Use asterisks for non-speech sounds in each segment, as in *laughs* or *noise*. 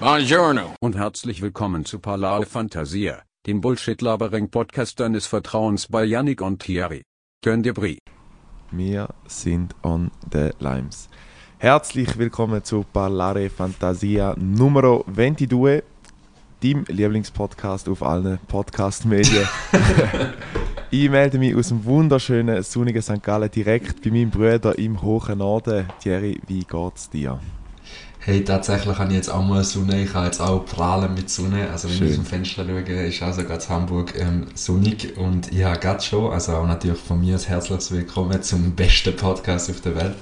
Buongiorno. Und herzlich willkommen zu Parlare Fantasia, dem Bullshit-Labering-Podcast deines Vertrauens bei Yannick und Thierry. Könnt ihr Brie. Wir sind on the limes. Herzlich willkommen zu Parlare Fantasia Numero 22, deinem Lieblingspodcast auf allen Podcast-Medien. *laughs* ich melde mich aus dem wunderschönen, sonnigen St. Gallen direkt bei meinem Bruder im hohen Norden. Thierry, wie geht's dir? Hey, tatsächlich habe ich jetzt auch mal Sonne. Ich habe jetzt auch prallen mit Sonne. Also wenn Schön. ich aus dem Fenster schaue, ist auch sogar in Hamburg ähm, sonnig. Und ich habe gerade schon, also auch natürlich von mir ein herzliches Willkommen zum besten Podcast auf der Welt.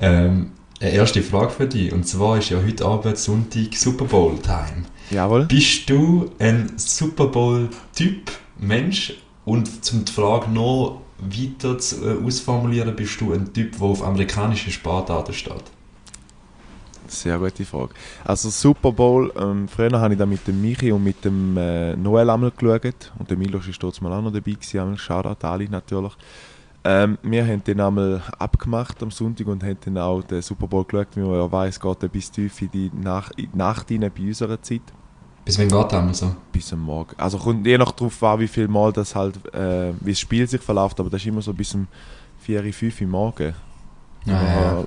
Ähm, eine erste Frage für dich. Und zwar ist ja heute Abend Sonntag Super Bowl Time. Jawohl. Bist du ein Super Bowl-Typ, Mensch? Und zum die Frage noch weiter zu, äh, ausformulieren, bist du ein Typ, der auf amerikanische Sportarten steht? Sehr gute Frage. Also Super Bowl, ähm, früher habe ich da mit dem Michi und mit dem äh, Noel einmal geschaut. Und der Milos ist dort mal auch noch dabei gewesen, einmal. Shoutout Ali natürlich. Ähm, wir haben den einmal abgemacht am Sonntag und haben dann auch den Super Bowl geschaut. Wie man ja weiss, geht er bis tief in die Nacht, in die Nacht rein, bei unserer Zeit. Bis wann geht das so? Bis am Morgen. Also kommt je nach drauf an, wie viel Mal das halt, äh, wie das Spiel sich verläuft, aber das ist immer so bis um 4, 5 Uhr morgen. Ah, ja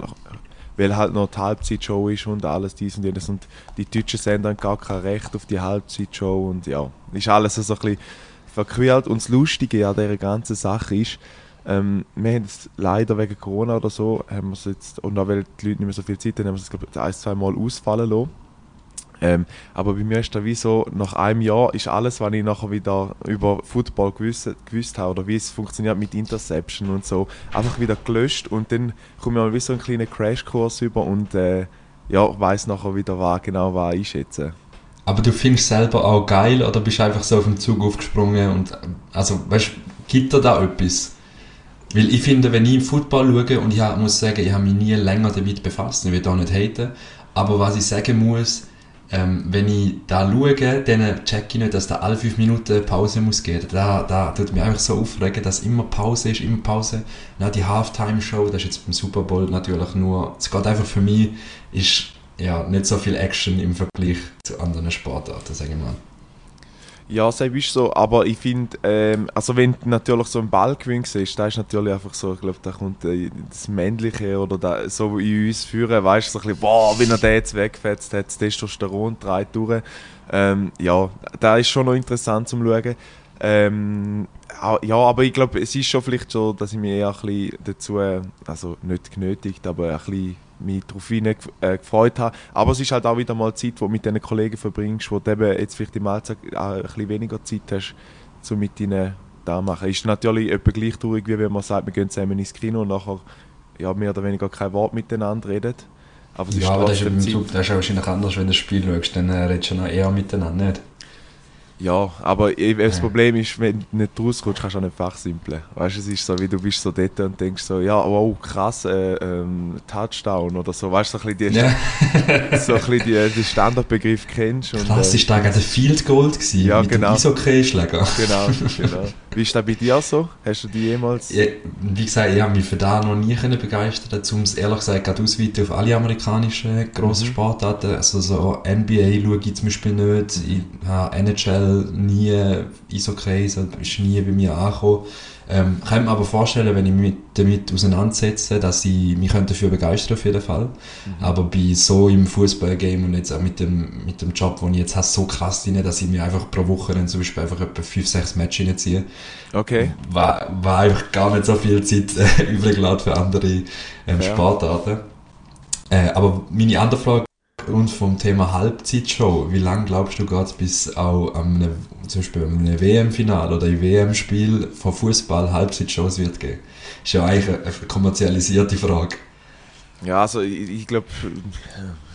weil halt noch die Halbzeitshow ist und alles dies und jenes. Und die deutschen Sender haben gar kein Recht auf die Halbzeitshow und ja, ist alles so ein bisschen verquält. Und das Lustige an dieser ganzen Sache ist, ähm, wir haben es leider wegen Corona oder so, haben wir jetzt, und auch weil die Leute nicht mehr so viel Zeit haben, haben wir es glaube ich ein, zwei Mal ausfallen lassen ähm, aber bei mir ist da wie so, nach einem Jahr ist alles, was ich nachher wieder über Football gewusst, gewusst habe oder wie es funktioniert mit Interception und so, einfach wieder gelöscht und dann komme ich mal wie so einen kleinen Crashkurs über und äh, ja, weiß nachher wieder, was genau was einschätzen. Aber du findest selber auch geil oder bist einfach so auf den Zug aufgesprungen und also weißt, gibt dir da etwas? Weil ich finde, wenn ich Football schaue und ich muss sagen, ich habe mich nie länger damit befasst, ich will da nicht haten, aber was ich sagen muss, ähm, wenn ich da schaue, dann checke ich nicht, dass da alle fünf Minuten Pause muss gehen. Da, da tut mich einfach so aufregen, dass immer Pause ist, immer Pause. Na, die Halftime-Show, das ist jetzt beim Super Bowl natürlich nur, es geht einfach für mich, ist ja nicht so viel Action im Vergleich zu anderen Sportarten, sagen wir mal. Ja, das ist so, aber ich finde, ähm, also wenn du natürlich so einen Ball gewinnst, ist, da ist natürlich einfach so, ich glaube, da kommt äh, das Männliche oder da, so in uns führen, weißt du, so ein bisschen, boah, wenn er den jetzt wegfetzt hat, das Testosteron drei durch. Ähm, ja, da ist schon noch interessant zum Schauen. Ähm, ja, aber ich glaube, es ist schon vielleicht so, dass ich mich eher ein bisschen dazu, also nicht genötigt, aber ein bisschen mich darauf äh, gefreut habe. Aber es ist halt auch wieder mal Zeit, wo du mit deinen Kollegen verbringst, wo du eben jetzt vielleicht im Alltag auch ein bisschen weniger Zeit hast, um mit ihnen da machen. Ist natürlich etwa gleich traurig, wie wenn man sagt, wir gehen zusammen ins Kino und nachher ja, mehr oder weniger kein Wort miteinander redet. Aber es ja, ist aber das ist, Club, das ist ja wahrscheinlich anders, wenn du das Spiel schaust, dann äh, redest du noch eher miteinander, nicht? Ja, aber das Problem ist, wenn du nicht rauskommst, kannst du auch nicht fachsimpeln. Weißt du, es ist so, wie du bist so dort und denkst so, ja, wow, krass, äh, ähm, Touchdown oder so. Weißt du, so ein bisschen, die, ja. *laughs* so ein bisschen die, den Standardbegriff kennst. Und, krass, äh, da gerade ein Field Gold gewesen, ja, mit genau. dem schläger Genau, genau. *laughs* Wie ist das bei dir so? Hast du die jemals? Ja, wie gesagt, ich habe mich für da noch nie begeistert, um es ehrlich gesagt gerade ausweiten auf alle amerikanischen grossen mhm. Sportarten. Also so NBA schaue ich zum Beispiel nicht, ich habe NHL nie, Eishockey ist nie bei mir angekommen. Ähm, kann mir aber vorstellen, wenn ich mich damit auseinandersetze, dass ich mich dafür begeistern auf jeden Fall. Mhm. Aber bei so im Fußballgame und jetzt auch mit dem, mit dem Job, den ich jetzt habe, so krass drin, dass ich mir einfach pro Woche dann zum Beispiel einfach etwa 5, 6 Matches reinziehe. Okay. War, war einfach gar nicht so viel Zeit äh, *laughs* übrig für andere ähm, Sportarten. Äh, aber meine andere Frage und vom Thema Halbzeitshow, wie lange glaubst du geht bis auch am zum Beispiel einem WM-Final oder ein WM-Spiel von Fußball Halbzeitshows wird geben? Ist ja eigentlich eine kommerzialisierte Frage. Ja, also ich, ich glaube,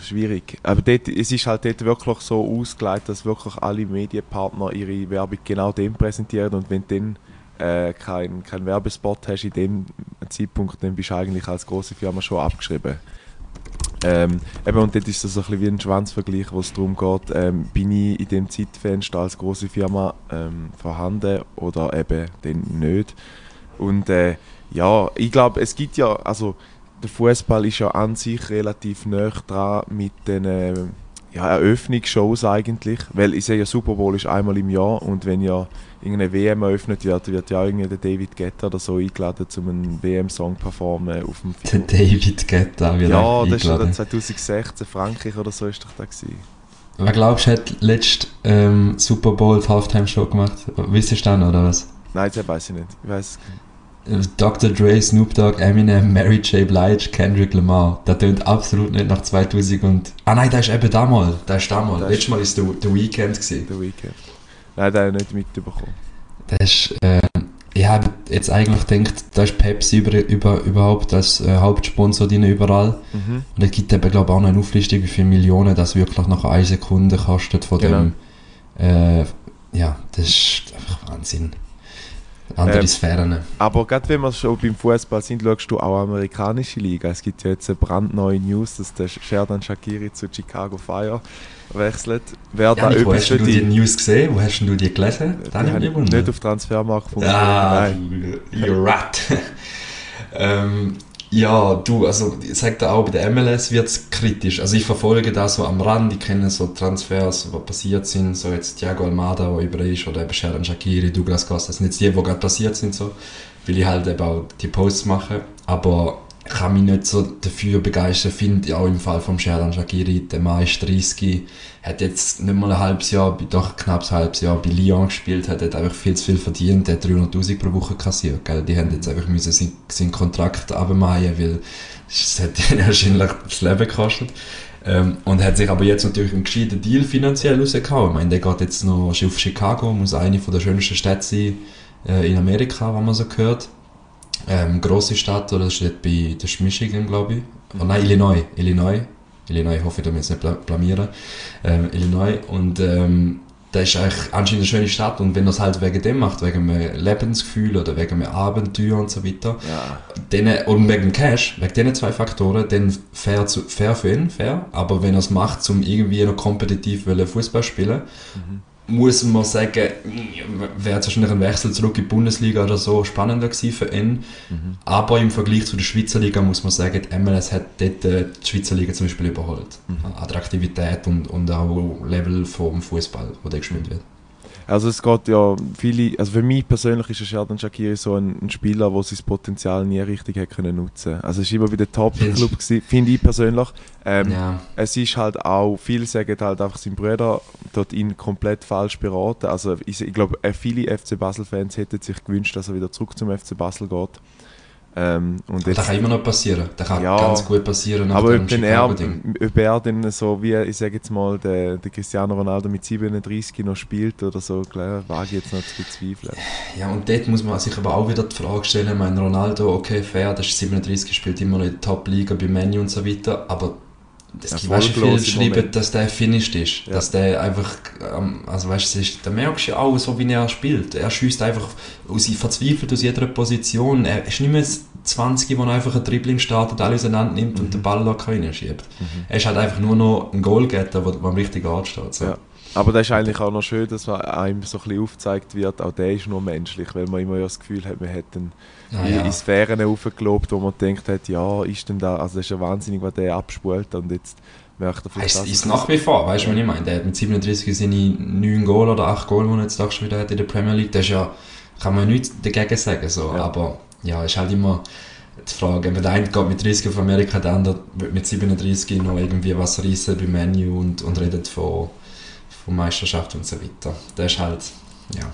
schwierig. Aber dort, es ist halt dort wirklich so ausgelegt, dass wirklich alle Medienpartner ihre Werbung genau dem präsentieren und wenn du dann äh, keinen kein Werbespot hast in dem Zeitpunkt, dann bist du eigentlich als große Firma schon abgeschrieben. Ähm, eben, und dort ist das ein bisschen wie ein Schwanzvergleich, wo es darum geht, ähm, bin ich in dem Zeitfenster als große Firma ähm, vorhanden oder eben dann nicht. Und äh, ja, ich glaube, es gibt ja, also der Fußball ist ja an sich relativ nah dran mit den, äh, ja, Eröffnungsshows eigentlich, weil ich sehe ja Super Bowl ist einmal im Jahr und wenn ja irgendeine WM eröffnet wird, wird ja irgendwie der David Guetta oder so eingeladen, um einen WM-Song performen auf dem Der David Guetta wird Ja, das ist eingeladen. ja 2016, Frankreich oder so ist doch da gewesen. Wer glaubst du, hat letzt ähm, Super Bowl die Halftime-Show gemacht? Wisst ihr dann, oder was? Nein, das weiß ich nicht. Ich weiß Äh, Dr. Dre, Snoop Dogg, Eminem, Mary J. Blige, Kendrick Lamar. Das tönt absolut nicht nach 2000 und... Ah nein, das ist eben damals. Das ist damals. Das Letztes Mal war es The, The Weeknd. Gewesen. der Weekend. Nein, den habe ich nicht mitbekommen. Das ist... Äh, ich habe jetzt eigentlich gedacht, da ist Pepsi über, über, überhaupt als äh, Hauptsponsor drin überall. Mhm. Und es gibt eben, glaube ich, auch noch eine Auflistung, wie viele Millionen das wirklich nach einer Sekunde kostet von Genau. dem... Äh, ja, das ist einfach Wahnsinn. Andere Ähm, Sphären. Aber gerade wenn wir schon beim Fußball sind, schaust du auch amerikanische Liga. Es gibt ja jetzt eine brandneue News, dass der Sherdan Shakiri zu Chicago Fire wechselt. Wäre da Janik, wo hast du die dich? News gesehen? Wo hast du die gelesen? Die mich ich Wunder. nicht auf Transfermarkt. Ah, Nein. you rat. *laughs* ähm, ja, du, also ich sag da auch, bei der MLS wird es kritisch. Also ich verfolge da so am Rand, ich kenne so Transfers, die passiert sind, so jetzt Thiago Almada, der über ist, oder eben Sharon Shakiri, Douglas Costa, das sind jetzt die, die gerade passiert sind, so, weil ich halt eben auch die Posts mache, aber kann mich nicht so dafür begeistern, finde ich auch im Fall von Sharon Shakiri, der ist 30, hat jetzt nicht mal ein halbes Jahr, doch knapp ein halbes Jahr bei Lyon gespielt, hat einfach viel zu viel verdient, hat 300'000 pro Woche kassiert, gell? die haben jetzt einfach müssen seinen, seinen Kontrakt abmaiern, weil es hat *laughs* ihnen wahrscheinlich das Leben gekostet. Ähm, und hat sich aber jetzt natürlich einen gescheiten Deal finanziell rausgehauen. Ich meine, der geht jetzt noch auf Chicago, muss eine der schönsten Städte sein äh, in Amerika, was man so hört. Ähm, grosse Stadt, oder das steht bei, das ist Michigan, glaube ich. Oh nein, Illinois, Illinois. Illinois, ich hoffe, ich darf mich jetzt nicht bla- blamieren. Ähm, Illinois. Und ähm, das ist eigentlich anscheinend eine schöne Stadt. Und wenn er es halt wegen dem macht, wegen einem Lebensgefühl oder wegen einem Abenteuer und so weiter, Ja. denen, und wegen dem Cash, wegen diesen zwei Faktoren, dann fair, zu, fair für ihn, fair. Aber wenn er es macht, um irgendwie noch kompetitiv Fußball spielen, muss man sagen, wäre wahrscheinlich ein Wechsel zurück in die Bundesliga oder so spannender gewesen für ihn. Aber im Vergleich zu der Schweizer Liga muss man sagen, die MLS hat dort äh, die Schweizer Liga zum Beispiel überholt. Attraktivität und, und auch Level vom Fußball, wo der gespielt wird. Also es geht ja viele, also für mich persönlich ist der Sherdan Shakiri so ein, ein Spieler, der sein Potenzial nie richtig hat können nutzen. Also es war immer bei den Top-Club, finde ich persönlich. Ähm, ja. Es ist halt auch, viele sagen halt einfach, sein Bruder dort ihn komplett falsch beraten. Also ich, ich glaube, äh, viele FC Basel-Fans hätten sich gewünscht, dass er wieder zurück zum FC Basel geht. Ähm, und Aber das jetzt, kann immer noch passieren. Das kann Ja. ganz gut passieren. aber ob, denn er, ob er dann so wie, ich sage jetzt mal, der, der Cristiano Ronaldo mit 37 noch spielt oder so, klar, wage ich jetzt noch zu bezweifeln. Ja, und dort muss man sich aber auch wieder die Frage stellen, ich meine, Ronaldo, okay, fair, das ist 37, spielt immer noch in der Top-Liga bei Menu und so weiter, aber es gibt weißt, viele schreiben, dass der finished ist, Ja. dass der einfach, ähm, also weißt du, es ist- da merkst du ja auch, so wie er spielt, er schießt einfach aus, verzweifelt aus jeder Position, er ist nicht mehr 20, wo er einfach ein Dribbling startet, alles auseinander nimmt Mhm. und den Ball locker reinschiebt. Er ist halt einfach nur noch ein Goalgetter, der der am richtigen Ort steht. So. Ja. Aber das ist eigentlich auch noch schön, dass man einem so ein bisschen aufgezeigt wird, auch der ist nur menschlich, weil man immer ja das Gefühl hat, man hätte ihn Ah, in, ja. in Sphären aufgelobt, wo man denkt hat, ja, ist denn da, also das ist ja wahnsinnig, was der abspult und jetzt merkt er vielleicht das- ist nach wie vor, weißt du, was ich meine? Der hat mit 37 seine 9 Goal oder 8 Goal, die er jetzt auch schon wieder hat in der Premier League. Das ist ja, kann man nichts dagegen sagen. So. Ja. Aber ja, ist halt immer die Frage. Wenn der eine geht mit 30 auf Amerika, der andere wird mit 37 noch irgendwie was reissen beim Menu und, und redet von, von Meisterschaft und so weiter. Das ist halt, ja.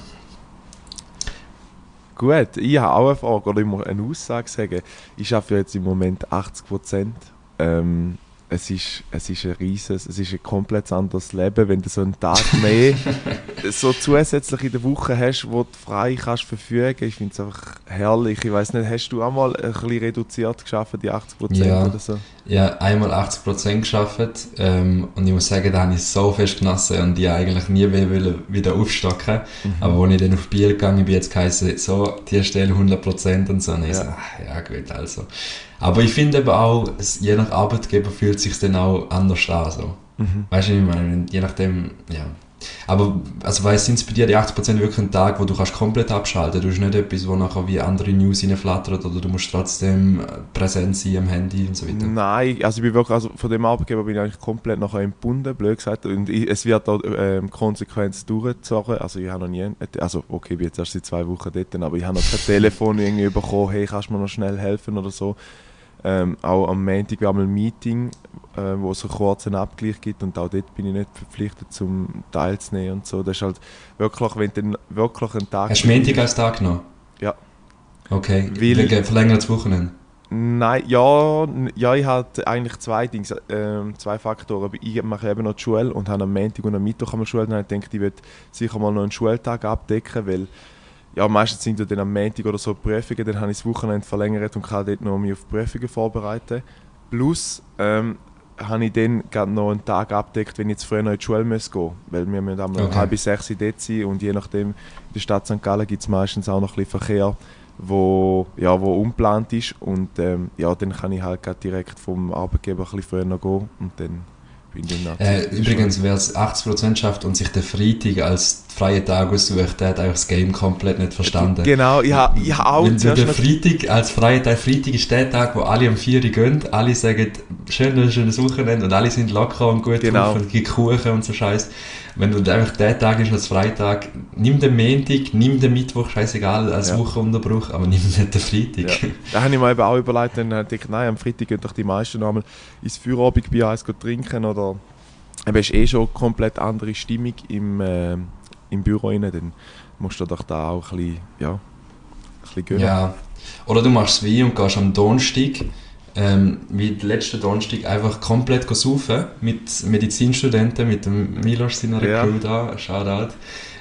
Gut, ich habe auch eine Frage oder ich muss eine Aussage sagen. Ich arbeite jetzt im Moment 80 Prozent. Ähm, es ist, es ist ein rieses, es ist ein komplett anderes Leben, wenn du so einen Tag mehr *laughs* so zusätzlich in der Woche hast, wo du frei kannst verfügen. Ich finde es einfach herrlich. Ich weiß nicht, hast du auch mal ein bisschen reduziert geschafft, die 80 Prozent Ja. oder so? Ja, einmal 80% geschafft ähm, und ich muss sagen, da habe ich so fest genossen und die eigentlich nie mehr wollen wieder aufstocken. Aber als ich dann auf Biel gegangen bin, jetzt geheißen, so, die Stelle 100% und so. Und ich Ja. so, ach, ja gut, also. Aber ich finde eben auch, je nach Arbeitgeber fühlt es sich dann auch anders an. So. Mhm. Weißt du, ich meine, je nachdem, ja, Aber, also weißt, sind es bei dir die 80% wirklich ein Tag, wo du kannst komplett abschalten? Du hast nicht etwas, wo nachher wie andere News reinflattert oder du musst trotzdem äh, präsent sein am Handy und so weiter? Nein, also ich bin wirklich, also von dem Arbeitgeber bin ich eigentlich komplett nachher entbunden, blöd gesagt. Und ich, es wird auch ähm, Konsequenz durchgezogen. Also ich habe noch nie, also okay, ich bin jetzt erst seit zwei Wochen dort, aber ich habe noch kein Telefon *laughs* irgendwie bekommen, hey, kannst du mir noch schnell helfen oder so. Ähm, auch am Montag wir haben ein Meeting, äh, wo es einen kurzen Abgleich gibt und auch dort bin ich nicht verpflichtet, zum teilzunehmen und so. Das ist halt wirklich, wenn du wirklich einen Tag... Hast du Montag als Tag noch? Ja. Okay, Weil- wegen verlängertes Wochenende? Nein, ja, ja, ich habe eigentlich zwei Dinge, ähm, zwei Faktoren. Aber Ich mache eben noch die Schule und habe am Montag und am Mittwoch am Schule. Und ich denke, ich würde sicher mal noch einen Schultag abdecken, weil ja, meistens sind ja dann am Montag oder so Prüfungen, dann habe ich das Wochenende verlängert und kann dort noch mich auf die Prüfungen vorbereiten. Plus ähm, habe ich dann gerade noch einen Tag abdeckt, wenn ich jetzt früher noch in die Schule muss gehen Weil wir müssen um Okay. halb bis sechs dort sein und je nachdem, in der Stadt St. Gallen gibt es meistens auch noch ein bisschen Verkehr, wo, ja, wo unplant ist und ähm, ja, dann kann ich halt direkt vom Arbeitgeber ein bisschen früher noch gehen und dann ich dann Äh, in übrigens, wer es 80% schafft und sich den Freitag als freien Tag aussucht, der hat eigentlich das Game komplett nicht verstanden. Genau, ich habe ich ha auch Wenn du den Freitag als freien Tag, Freitag ist der Tag, wo alle am 4 Uhr gehen, alle sagen, schönes, schönes Wochenende und alle sind locker und gut Genau. drauf und gibt Kuchen und so Scheiß. Wenn du einfach der Tag ist als Freitag, nimm den Montag, nimm den Mittwoch, scheißegal, als Ja. Wochenunterbruch, aber nimm nicht den Freitag. Ja. Da habe ich mir eben auch überlegt, dann habe ich gedacht, nein, am Freitag gehen doch die meisten noch einmal ins Feierabendbier eins gehen trinken oder eben ist eh schon komplett andere Stimmung im, äh, im Büro rein, dann musst du doch da auch ein bisschen, ja, ein bisschen gönnen. Ja. Oder du machst es wie und gehst am Donnerstag, ähm, wie den letzten Donnerstag, einfach komplett saufen mit Medizinstudenten, mit dem Milos seiner Ja. Crew da, Shoutout.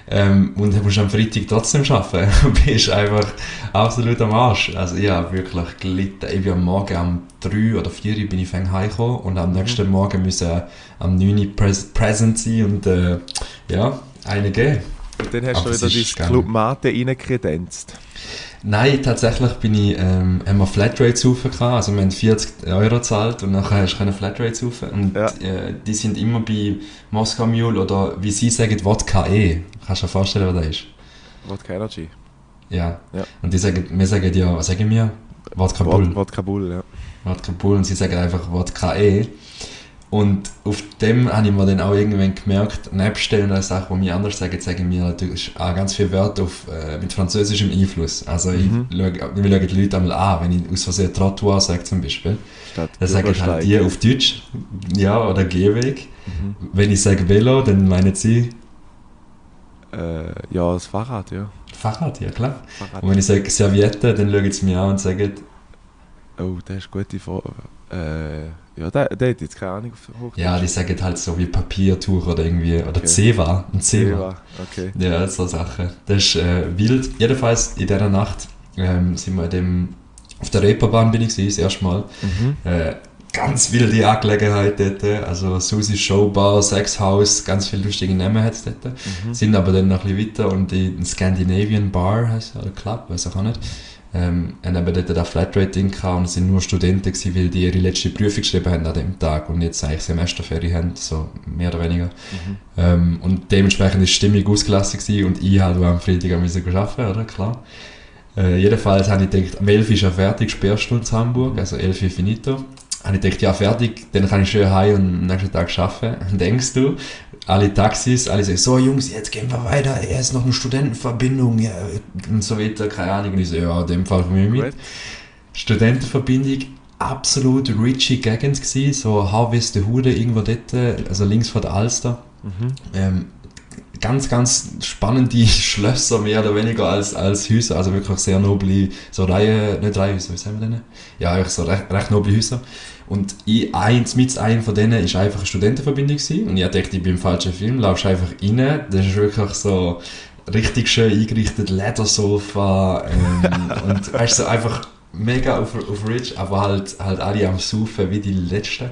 Ähm, und dann musst du am Freitag trotzdem arbeiten. *laughs* Du bist einfach absolut am Arsch. Also ich habe wirklich gelitten. Ich bin am Morgen um 3 oder 4 Uhr bin ich heimgekommen und am nächsten Morgen müssen am 9 Uhr pres present sein und äh, ja, eine geben. Und dann hast Aber du wieder dein. Club Mate reinkredenzt. Nein, tatsächlich bin ich, ähm, haben wir Flatrate saufen gehabt, also wir haben 40 Euro gezahlt und nachher hast du können Flatrate saufen und Ja. äh, die sind immer bei Moskau Mule oder wie sie sagen, Wodka E. Kannst du dir vorstellen, was das ist? Wodka Energy. Ja. Ja. Und die sagen, wir sagen ja, was sagen wir? Wodka Bull. Wod- Wodka Bull, ja. Wodka Bull und sie sagen einfach Wodka E. Und auf dem habe ich mir dann auch irgendwann gemerkt, nebst den Sachen, die wir anders sagen, sagen wir natürlich auch ganz viele Wörter auf, äh, mit französischem Einfluss. Also Mhm. ich schaue, wir schauen die Leute einmal an, wenn ich aus Versehen Trottoir sage zum Beispiel. Statt Dann sagen halt Bürgersteig. die auf Deutsch, ja, oder Gehweg. Mhm. Wenn ich sage Velo, dann meinen sie Äh, ja, das Fahrrad, ja. Fahrrad, ja klar. Fahrrad. Und wenn ich sage Serviette, dann schauen sie mich an und sagen, Oh, das ist eine gute Frage. Äh, ja, der, der hat jetzt keine Ahnung auf Hochdeutsch. ja, die sagen halt so wie Papiertuch oder irgendwie, oder Okay. Zewa, ein Zewa. Okay. Ja, so Sachen. Das ist äh, wild. Jedenfalls in dieser Nacht ähm, sind wir dem, auf der Reeperbahn bin ich gewesen, das erste Mal. Mhm. Äh, ganz wilde Angelegenheit dort. Also Susi Showbar, Sexhaus, ganz viele lustige Namen hat es dort. Mhm. Sind aber dann noch ein bisschen weiter und in Scandinavian Bar heißt oder Club, weiß ich auch nicht. Ähm, haben eben dort das Flatrate-Ding gehabt und es sind nur Studenten gewesen, weil die ihre letzte Prüfung geschrieben haben an dem Tag und jetzt eigentlich Semesterferien haben, so mehr oder weniger. Mhm. Ähm, und dementsprechend ist die Stimmung ausgelassen gewesen und ich halt am Freitag am müssen arbeiten, oder? Klar. Äh, jedenfalls habe ich gedacht, um 11 Uhr ist ja fertig, Sperrstunde in Hamburg, also 11 Uhr finito. Habe ich gedacht, ja fertig, dann kann ich schön heim und am nächsten Tag arbeiten. *laughs* Denkst du, alle Taxis, alle sagen, so Jungs, jetzt gehen wir weiter, er ist noch eine Studentenverbindung, ja, und so weiter, keine Ahnung. Und ich so, ja, in dem Fall komme ich mit. Studentenverbindung, absolut richie Gegend gewesen, so Harvest Hude irgendwo dort, also links von der Alster. Mhm. Ähm, ganz, ganz spannende *laughs* Schlösser, mehr oder weniger als, als Häuser, also wirklich sehr noble, so Reihe, nicht Reihenhäuser, wie sagen wir denn? Ja, so recht, recht noble Häuser. Und ich, eins, mit einem von denen ist einfach eine Studentenverbindung gewesen. und ich dachte, ich bin im falschen Film, laufst einfach rein, das ist wirklich so richtig schön eingerichtet, Ledersofa ähm, *laughs* und weißt du, so einfach mega auf, auf Rich, aber halt, halt alle am Saufen wie die Letzten.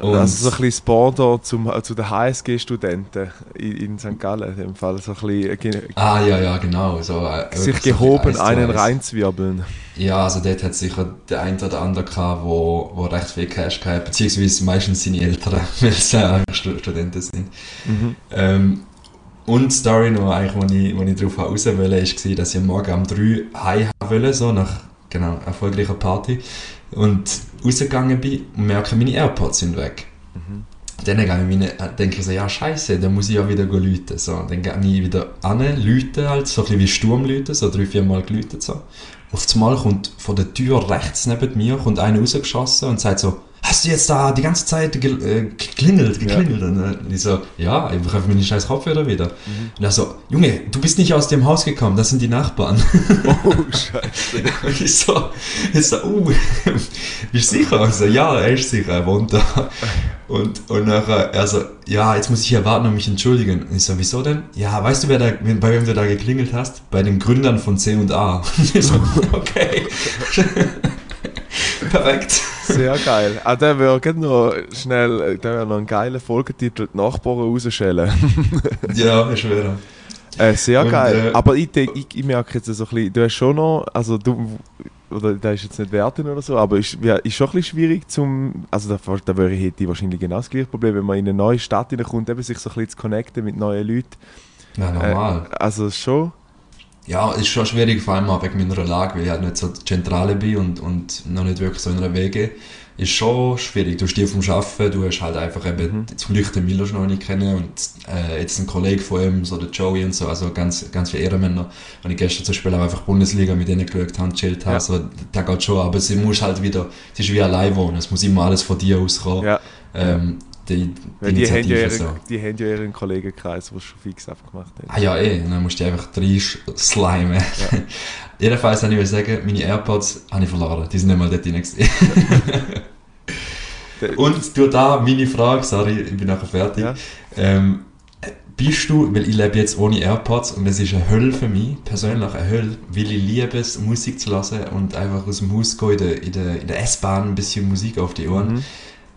Und- Also so ein bisschen das Pendant zum, äh, zu den HSG-Studenten in, in St. Gallen, in dem Fall. So ein bisschen, äh, Ah, ja, ja, genau. So, äh, sich so gehoben zu einen reinzwirbeln. Ja, also dort hat sicher der ein oder andere gehabt, wo, wo recht viel Cash gehabt beziehungsweise meistens seine Eltern, *laughs* weil einfach Stu- Studenten sind. Mhm. Ähm, Und die Story noch, eigentlich, wo ich, wo ich darauf raus wollte, war, dass ich am Morgen um 3 heim wollte, so nach genau, erfolgreicher Party. Und rausgegangen bin und merke, meine AirPods sind weg. Mhm. Dann denke ich so, ja scheiße, dann muss ich ja wieder läuten. So, dann gehe ich wieder an, läuten halt, so ein bisschen wie Sturm läuten, so drei, vier Mal geläutet. So. Auf einmal kommt von der Tür rechts neben mir kommt einer rausgeschossen und sagt so, hast du jetzt da die ganze Zeit äh, geklingelt, geklingelt? Ja. Und ich so, ja, ich brauche meine scheiß Kopfhörer wieder. Mhm. Und er so, Junge, du bist nicht aus dem Haus gekommen, das sind die Nachbarn. *laughs* Oh, scheiße. *laughs* und ich so, ich so, uh, *laughs* bist du sicher? Ich so, ja, er ist sicher, er wohnt da. Und, und nachher, er so, ja, jetzt muss ich hier warten und mich entschuldigen. Und ich so, wieso denn? Ja, weißt du, wer da, bei wem du da geklingelt hast? Bei den Gründern von C und A. Und ich so, okay. Perfekt. Sehr geil. Ah, der wäre noch schnell, der wäre noch ein geiler Folgetitel, die Nachbarn rausschellen. *laughs* ja, ich schwöre. Äh, sehr und, geil. Äh, Aber ich, ich, ich merke jetzt so ein bisschen, du hast schon noch, also du, oder da ist jetzt nicht werten oder so, aber ist, ist schon ein bisschen schwierig zum, also da, da wäre ich, hätte ich wahrscheinlich genau das gleiche Problem, wenn man in eine neue Stadt hineinkommt, eben sich so ein bisschen zu connecten mit neuen Leuten. Ja, normal. Äh, also schon ja, ist schon schwierig, vor allem auch wegen meiner Lage, weil ich halt nicht so zentrale bin und, und noch nicht wirklich so in einer Wege. Ist schon schwierig. Du stehst vom Arbeiten, du hast halt einfach eben, mhm. zum Glück den Miller noch nicht kennen und äh, jetzt ein Kollege von ihm, so der Joey und so, also ganz, ganz viele Ehrenmänner. Und ich gestern zum Beispiel auch einfach Bundesliga mit denen geschaut habe, chillt habe, ja. so, der geht schon, aber sie muss halt wieder, es ist wie allein wohnen, es muss immer alles von dir auskommen. Ja. Ähm, die, die, die, haben ja ihren, so. die haben ja ihren Kollegenkreis, der schon fix gemacht hat. Ah ja, eh, dann musst du einfach drei slimen. Ja. *laughs* Jedenfalls kann ich sagen, meine AirPods habe ich verloren, die sind nicht mal dort drin. *laughs* Und du da meine Frage, sorry, ich bin nachher fertig. Ja. Ähm, bist du, weil ich lebe jetzt ohne AirPods und es ist eine Hölle für mich, persönlich eine Hölle, weil ich liebe es, Musik zu hören und einfach aus dem Haus gehen, in der, in der, in der S-Bahn ein bisschen Musik auf die Ohren. Mhm.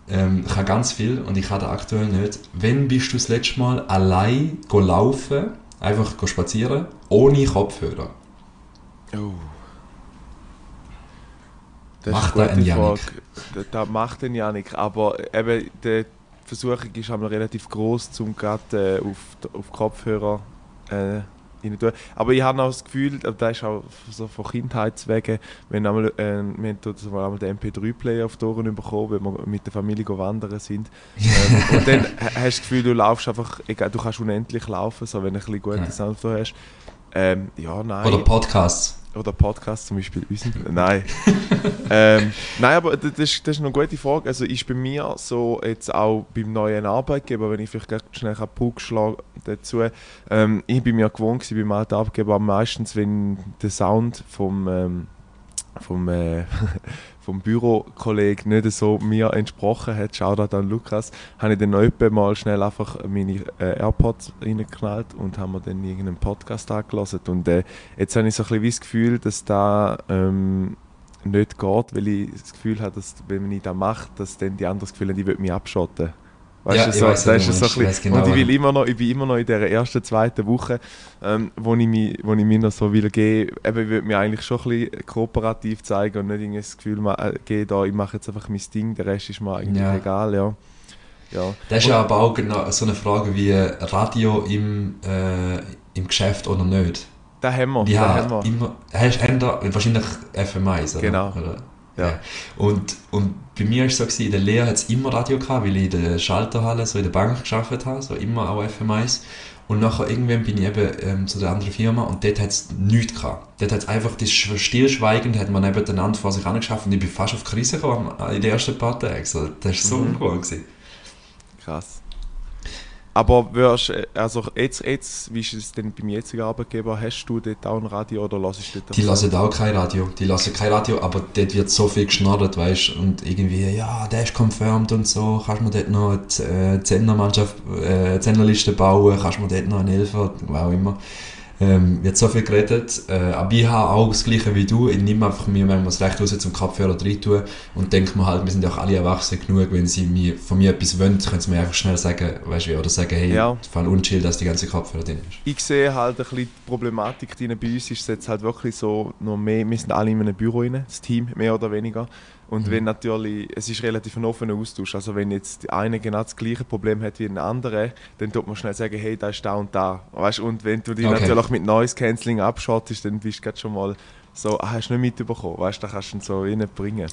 Ähm, ich habe ganz viel und ich habe aktuell nicht. Wann bist du das letzte Mal allein laufen, einfach spazieren, ohne Kopfhörer? Oh. Das macht er ein Janik? Das, das macht ein Janik, aber eben die Versuchung ist einmal relativ groß, um gerade äh, auf, auf Kopfhörer äh, rein tun. Aber ich habe auch das Gefühl, das ist auch so von Kindheitswegen, wenn einmal, äh, wir haben einmal den MP3-Player auf die Ohren bekommen, wenn wir mit der Familie wandern sind. ähm, und dann hast du das Gefühl, du laufst einfach, egal, du kannst unendlich laufen, so, wenn du ein bisschen gutes ja. Auto hast. Ähm, ja, nein. Oder Podcasts. Oder Podcast zum Beispiel? Nein. ähm, nein, aber das ist, das ist eine gute Frage. Also ist bei mir so jetzt auch beim neuen Arbeitgeber, wenn ich vielleicht schnell einen Punkt schlage dazu, ähm, ich bin mir gewohnt beim alten Arbeitgeber meistens, wenn der Sound vom, ähm, vom äh, *laughs* vom Bürokollegen nicht so mir entsprochen hat, schau da dann Lukas, habe ich dann noch mal schnell einfach meine äh, AirPods reingeknallt und haben mir dann irgendeinen Podcast angelassen und äh, jetzt habe ich so ein bisschen das Gefühl, dass da ähm, nicht geht, weil ich das Gefühl habe, dass wenn ich das mache, dass dann die anderen das Gefühl haben, ich würde mich abschotten. Weißt ja, du, so, weiß, das ist so ein bisschen, genau, und ich, will immer noch, ich bin immer noch in dieser ersten, zweiten Woche, ähm, wo, ich mich, wo ich mir noch so will gehen, eben, ich würde mir eigentlich schon ein bisschen kooperativ zeigen und nicht irgendwie das Gefühl äh, gehen, da, ich mache jetzt einfach mein Ding, der Rest ist mir eigentlich ja. egal, ja. ja. Das ist ja aber auch genau so eine Frage wie Radio im, äh, im Geschäft oder nicht. Da haben wir, da haben wir. Immer, hast, haben da wahrscheinlich FM1, oder? Genau. Oder? Ja. Und, und bei mir war es so, gewesen, in der Lehre hat es immer Radio gehabt, weil ich in der Schalterhalle, so in der Bank gearbeitet habe, so immer auch FM1. Und nachher irgendwann bin ich eben ähm, zu der anderen Firma und dort hat es nichts gehabt. Dort hat es einfach das Stillschweigend, hat man nebeneinander vor sich angeschafft und ich bin fast auf die Krise gekommen in den ersten paar Tagen. So, das war so mhm. uncool. Gewesen. Krass. Aber wirst, also jetzt, jetzt, wie ist es denn beim jetzigen Arbeitgeber, hast du dort auch ein Radio oder lassest du dort Die lassen auch kein Radio, die lassen kein Radio, aber dort wird so viel geschnarrt, weißt? Und irgendwie, ja, der ist confirmed und so, kannst du mir dort noch eine Zehnermannschaft, äh, Zehnerliste bauen, kannst du mir dort noch einen Elfer, was auch immer. Ähm, wird so viel geredet, äh, aber ich habe auch das Gleiche wie du. Ich nehme einfach mir manchmal das Recht raus zum Kopfhörer rein tun und denke mir halt, wir sind ja auch alle erwachsen genug, wenn sie mir, von mir etwas wollen, können sie mir einfach schnell sagen, weißt du, oder sagen, hey, ja. voll unchill, dass die ganze Kopfhörer drin ist. Ich sehe halt ein bisschen die Problematik drin. Bei uns ist es jetzt halt wirklich so, noch mehr, wir sind alle in einem Büro rein, das Team, mehr oder weniger. Und wenn natürlich, es ist relativ ein offener Austausch, also wenn jetzt der eine genau das gleiche Problem hat wie der andere, dann tut man schnell sagen, hey, da ist da und da. Weißt, und wenn du dich Okay. natürlich mit Noise Cancelling abschottest, dann bist du grad schon mal so, ah, hast du nicht mitbekommen, weißt du, da kannst du ihn so reinbringen.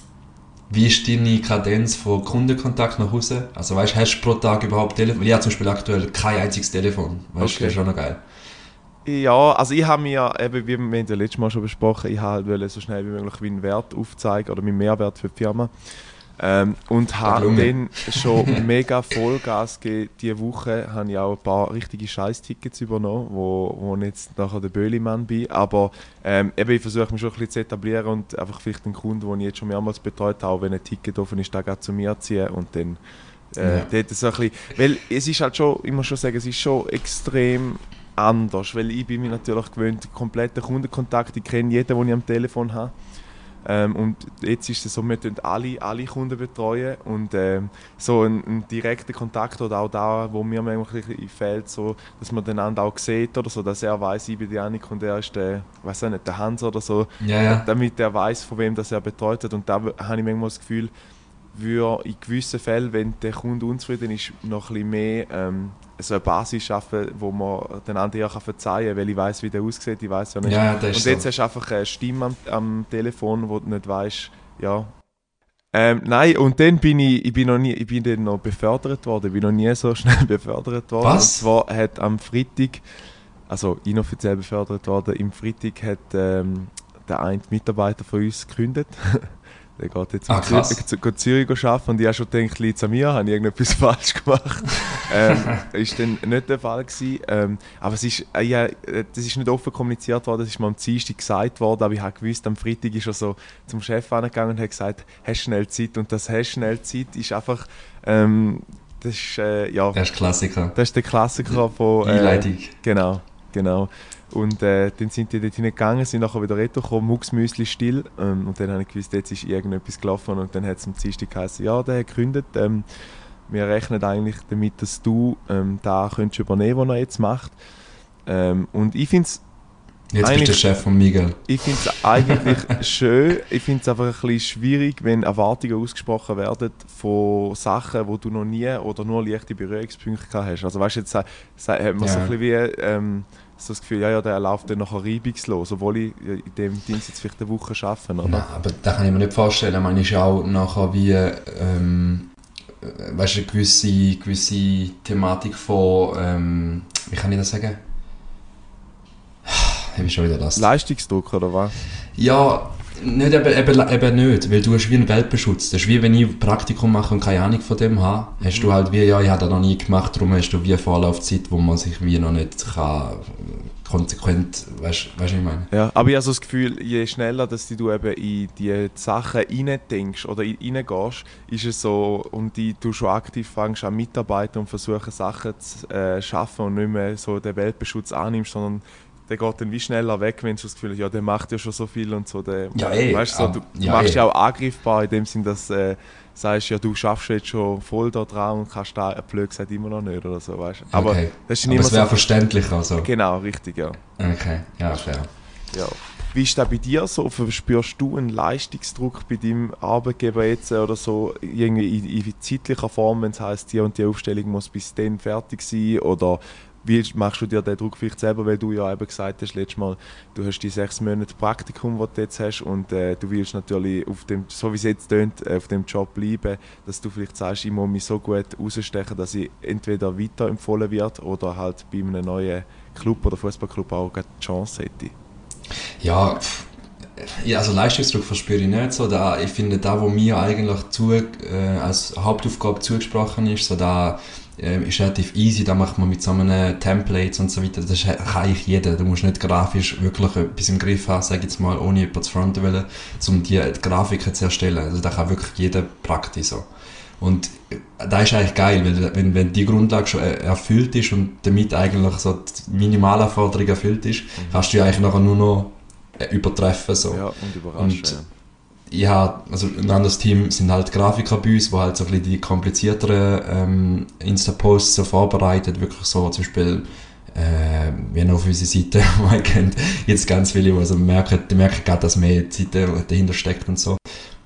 Wie ist deine Kadenz von Kundenkontakt nach Hause? Also weißt, hast du pro Tag überhaupt Telefon? Ich habe zum Beispiel aktuell kein einziges Telefon. Weißt du, Okay. das ist schon noch geil. Ja, also ich habe mir, eben, wie wir haben ja letztes Mal schon besprochen, ich halt wollte so schnell wie möglich meinen Wert aufzeigen oder meinen Mehrwert für die Firma. Ähm, und habe dann schon *laughs* mega Vollgas gegeben. Diese Woche habe ich auch ein paar richtige Scheiß-Tickets übernommen, wo, wo ich jetzt nachher der Böhlimann bin. Aber ähm, eben, ich versuche mich schon ein bisschen zu etablieren und einfach vielleicht den Kunden, den ich jetzt schon mehrmals betreut habe, wenn ein Ticket offen ist, da zu mir ziehen und dann äh, Ja. dort so ein bisschen, weil es ist halt schon, ich muss schon sagen, es ist schon extrem anders, weil ich bin mir natürlich gewöhnt, kompletten Kundenkontakt, ich kenne jeden, den ich am Telefon habe. Ähm, und jetzt ist es so, wir betreuen alle, alle Kunden betreuen und ähm, so ein, ein direkter Kontakt oder auch da, wo mir manchmal ein bisschen fehlt, so, dass man den anderen auch sieht oder so, dass er weiß, ich bin die Janik und er ist der, weiß nicht, der Hans oder so, Ja, ja. damit er weiß, von wem das er betreut hat. Und da habe ich manchmal das Gefühl, würde in gewissen Fällen, wenn der Kunde unzufrieden ist, noch ein bisschen mehr ähm, so eine Basis schaffen, wo man den anderen auch verzeihen kann, weil ich weiß, wie der aussieht, ich weiß ja nicht. Ja, das Und ist jetzt so. hast du einfach eine Stimme am, am Telefon, wo du nicht weißt, ja. Ähm, nein, und dann bin ich, ich bin noch nie, ich bin dann noch befördert worden, ich bin noch nie so *laughs* schnell befördert worden. Was? Und zwar hat am Freitag, also inoffiziell befördert worden, im Freitag hat ähm, der eine Mitarbeiter von uns gekündigt. *laughs* der geht jetzt Ah. Zürich, zu, geht Zürich arbeiten und ich habe schon gedacht, an mir, habe ich irgendetwas *laughs* falsch gemacht. ähm, ist dann nicht der Fall gewesen. Ähm, aber es ist, äh, ja, äh, das ist nicht offen kommuniziert worden, das ist mir am Dienstag gesagt worden, aber ich habe gewusst, am Freitag ist er so zum Chef angegangen und hat gesagt, hast schnell Zeit und das hast schnell Zeit ist einfach, ähm, das ist, äh, ja, Das ist Klassiker. das ist der Klassiker von... Äh, Einleitung. Genau, genau. Und äh, dann sind die dort hingegangen, sind nachher wieder retour gekommen, Mucksmüsli still. Ähm, und dann habe ich gewusst, jetzt ist irgendetwas gelaufen. Und dann hat es am Dienstag geheißen, ja, der hat gekündigt. Ähm, wir rechnen eigentlich damit, dass du ähm, da könntest übernehmen, was er jetzt macht. Ähm, und ich finde es Jetzt bist du Eigentlich- der Chef von Miguel. ich find's eigentlich *laughs* schön. Ich finde es einfach ein bisschen schwierig, wenn Erwartungen ausgesprochen werden von Sachen, wo du noch nie oder nur leichte Berührungspunkte gehabt hast. Also weißt du, jetzt hat man so Ja. ein bisschen wie ähm, so das Gefühl, ja, ja, der läuft dann nachher reibungslos, obwohl ich in dem Dienst jetzt vielleicht eine Woche arbeiten, oder? Nein, aber das kann ich mir nicht vorstellen. Ich meine, ist auch nachher wie, ähm, äh, weißt du, eine gewisse, gewisse Thematik von, ähm, wie kann ich das sagen? Habe *sighs* ich schon wieder das. Leistungsdruck, oder was? Ja, nicht, eben, eben, eben nicht, weil du hast wie einen Weltbeschutz. Das ist wie wenn ich ein Praktikum mache und keine Ahnung von dem habe, hast du halt wie, ja, ich habe das noch nie gemacht, darum hast du wie eine Vorlaufzeit, wo man sich wie noch nicht kann, konsequent, weißt du, was ich meine? Ja, aber ich habe so das Gefühl, je schneller dass du eben in die Sachen reindenkst oder in- reingehst, ist es so, und die, du schon aktiv fängst an mitarbeiten und versuchen Sachen zu äh, schaffen und nicht mehr so den Weltbeschutz annimmst, sondern der geht dann wie schneller weg, wenn du das Gefühl hast, ja, der macht ja schon so viel und so. Der, Ja, eh, weißt, du, so, du, aber- du ja, machst eh. ja auch angreifbar in dem Sinn, dass äh, sagst, ja, du schaffst jetzt schon voll da dran und kannst da, blöd gesagt, immer noch nicht oder so, weißt. Aber okay. das ist Aber nicht es mehr wäre so... verständlich also. Genau, richtig, ja. Okay, ja, fair. Ja. Wie ist das bei dir so? Verspürst du einen Leistungsdruck bei deinem Arbeitgeber jetzt oder so irgendwie in, in zeitlicher Form, wenn es heisst, die und die Aufstellung muss bis dann fertig sein? Oder wie machst du dir den Druck vielleicht selber, weil du ja eben gesagt hast, letztes Mal, du hast die sechs Monate Praktikum, das du jetzt hast und äh, du willst natürlich auf dem, so wie es jetzt tönt, äh, auf dem Job bleiben, dass du vielleicht sagst, ich muss mich so gut rausstechen, dass ich entweder weiterempfohlen wird oder halt bei einem neuen Club oder Fußballclub auch die Chance hätte. Ja, ja, also Leistungsdruck verspüre ich nicht so. Da, ich finde, da, wo mir eigentlich zu, äh, als Hauptaufgabe zugesprochen ist, so da äh, ist relativ easy, da macht man mit so einem Templates und so weiter, das kann eigentlich jeder. Du musst nicht grafisch wirklich etwas im Griff haben, sag jetzt mal, ohne jemanden zu fronten wollen, um die Grafiken zu erstellen. Also da kann wirklich jeder praktisch so. Und äh, das ist eigentlich geil, weil wenn, wenn die Grundlage schon äh, erfüllt ist und damit eigentlich so die Minimalanforderung erfüllt ist, kannst du ja eigentlich nachher nur noch äh, übertreffen. So. Ja, und überrascht. Und ja. also ein anderes Team sind halt Grafiker bei uns, die halt so ein bisschen die komplizierteren ähm, Insta-Posts so vorbereitet, wirklich so zum Beispiel äh, wie noch auf unserer Seite, *laughs* man kennt, jetzt ganz viele, die also merken, die merken gerade, dass mehr Zeit dahinter steckt und so.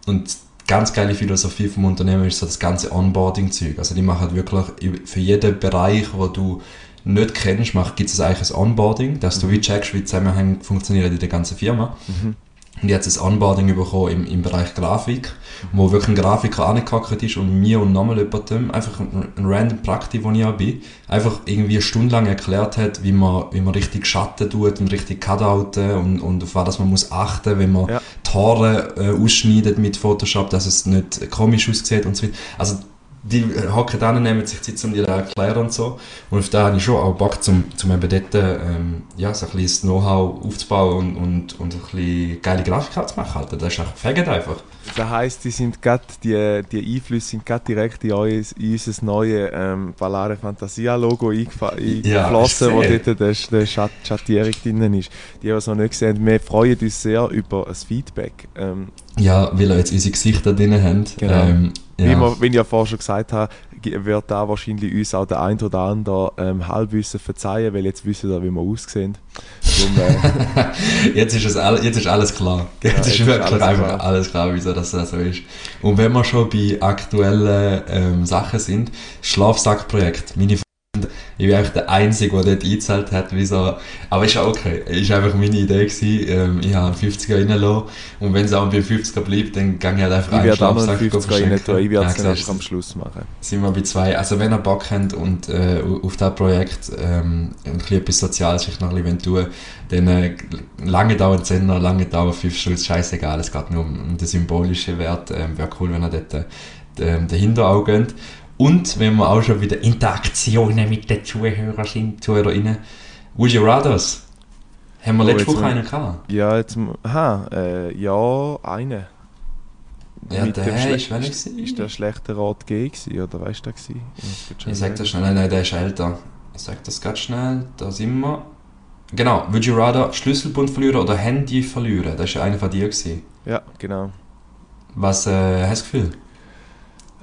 Und ganz geile Philosophie vom Unternehmen ist so das ganze Onboarding-Zeug. Also die machen wirklich für jeden Bereich, wo du nicht kennst, gibt es eigentlich ein Onboarding, dass du wie checkst, wie Zusammenhänge funktionieren in der ganzen Firma. Mhm. Und jetzt ein Onboarding bekommen im, im Bereich Grafik, wo wirklich ein Grafiker angehackt ist und mir und nochmal jemandem, einfach ein, ein random Prakti, wo ich auch bin, einfach irgendwie eine Stunde lang erklärt hat, wie man, wie man richtig Schatten tut und richtig Cutouten und, und auf was man muss achten, wenn man Ja. Tore äh, ausschneidet mit Photoshop, dass es nicht komisch aussieht und so weiter. Also die äh, hocken dann, nehmen sich Zeit, um dir das zu erklären und so. Und auf da habe ich schon auch Bock, um, um eben dort ähm, ja, so ein bisschen Know-how aufzubauen und, und, und ein bisschen geile Grafik zu machen. Alter. Das ist einfach fegt einfach. Das heisst, die, sind grad, die, die Einflüsse sind gerade direkt in, euer, in unser neues ähm, Ballare Fantasia Logo eingefa- Ja, eingeflossen, wo dort der, der Schat Schattierung drin ist. Die, die es noch nicht gesehen haben, wir freuen uns sehr über ein Feedback. Ähm, Ja, weil ihr jetzt unsere Gesichter drin haben. Genau. Ähm, Wie, ja. wir, wie ich ja vorher schon gesagt habe, wird da wahrscheinlich uns auch der ein oder andere ähm, Halbwissen verzeihen, weil jetzt wissen wir, wie wir aussehen. Darum, äh, *laughs* jetzt, ist es all, jetzt ist alles klar. Genau, jetzt ist jetzt ist wirklich alles einfach klar. alles klar, wieso das so ist. Und wenn wir schon bei aktuellen ähm, Sachen sind, Schlafsackprojekt. Meine ich bin eigentlich der Einzige, der dort eingezahlt hat. Wieso? Aber ist ja okay. Ist einfach meine Idee gewesen. Ähm, ich habe einen 50er reingelassen. Und wenn es auch bei 50er bleibt, dann gehe ich halt einfach ich einen auch noch Schlafsack 50er rein tun, ich werde Ja, es siehst einfach am Schluss machen. sind wir bei zwei. Also wenn ihr Bock habt und äh, auf das Projekt ähm, ein bisschen etwas Soziales noch ein bisschen tun dann äh, lange dauert 10 lange dauert 5 Stunden, scheißegal, es geht nur um, um den symbolischen Wert. Ähm, Wäre cool, wenn ihr dort äh, dahinter auch geht. Und wenn wir auch schon wieder Interaktionen mit den Zuhörern sind, Zuhörerinnen, Would you rathers? Haben wir Oh, letzte Woche einen gehabt? Ja, jetzt, aha, äh, ja, eine. Ja, Mit der ist Schle- welcher ist, ist der schlechte Rat G gewesen, oder weißt du, gewesen? Ich schon sag das schnell, nein, nein, der ist älter. Ich sag das ganz schnell, da sind wir. Genau, would you rather Schlüsselbund verlieren oder Handy verlieren? Das war einer von dir. Gewesen. Ja, genau. Was äh, hast du das Gefühl?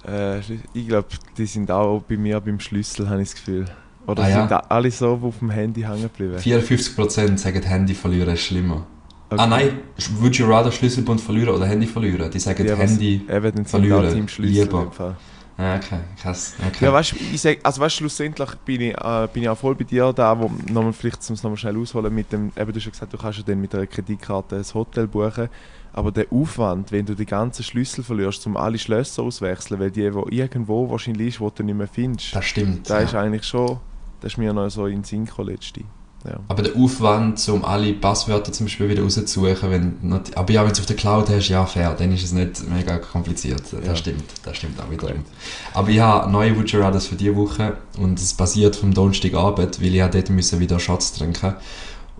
Äh, ich glaube, die sind auch bei mir beim Schlüssel, habe ich das Gefühl. Oder Ah, ja? sind alle so auf dem Handy hängen geblieben? 54% sagen Handy verlieren ist schlimmer. Okay. Ah nein, would you rather Schlüsselbund verlieren oder Handy verlieren? Die sagen Ja, was- Handy. Eben, dann sind verlieren, lieber. Fall. Ah, okay, krass. Okay. Ja, weißt du, ich sag, also weißt, schlussendlich bin ich, äh, bin ich auch voll bei dir da, wo nochmal vielleicht, um es nochmal schnell ausholen, mit dem, eben du hast ja gesagt, du kannst ja dann mit einer Kreditkarte ein Hotel buchen, aber der Aufwand, wenn du die ganzen Schlüssel verlierst, um alle Schlösser auswechseln, weil die wo irgendwo wahrscheinlich ist, wo du nicht mehr findest, das stimmt. da ja. ist eigentlich schon, das ist mir noch so in den Sinn gekommen. Ja. Aber der Aufwand, um alle Passwörter zum Beispiel wieder rauszusuchen, wenn aber ja, wenn du es auf der Cloud hast, ja fair, dann ist es nicht mega kompliziert. Das Ja. stimmt, das stimmt auch wiederum. Aber ich habe neue Rathers für diese Woche und es basiert vom Donnerstagabend, weil ich ja dort müssen wieder Shots trinken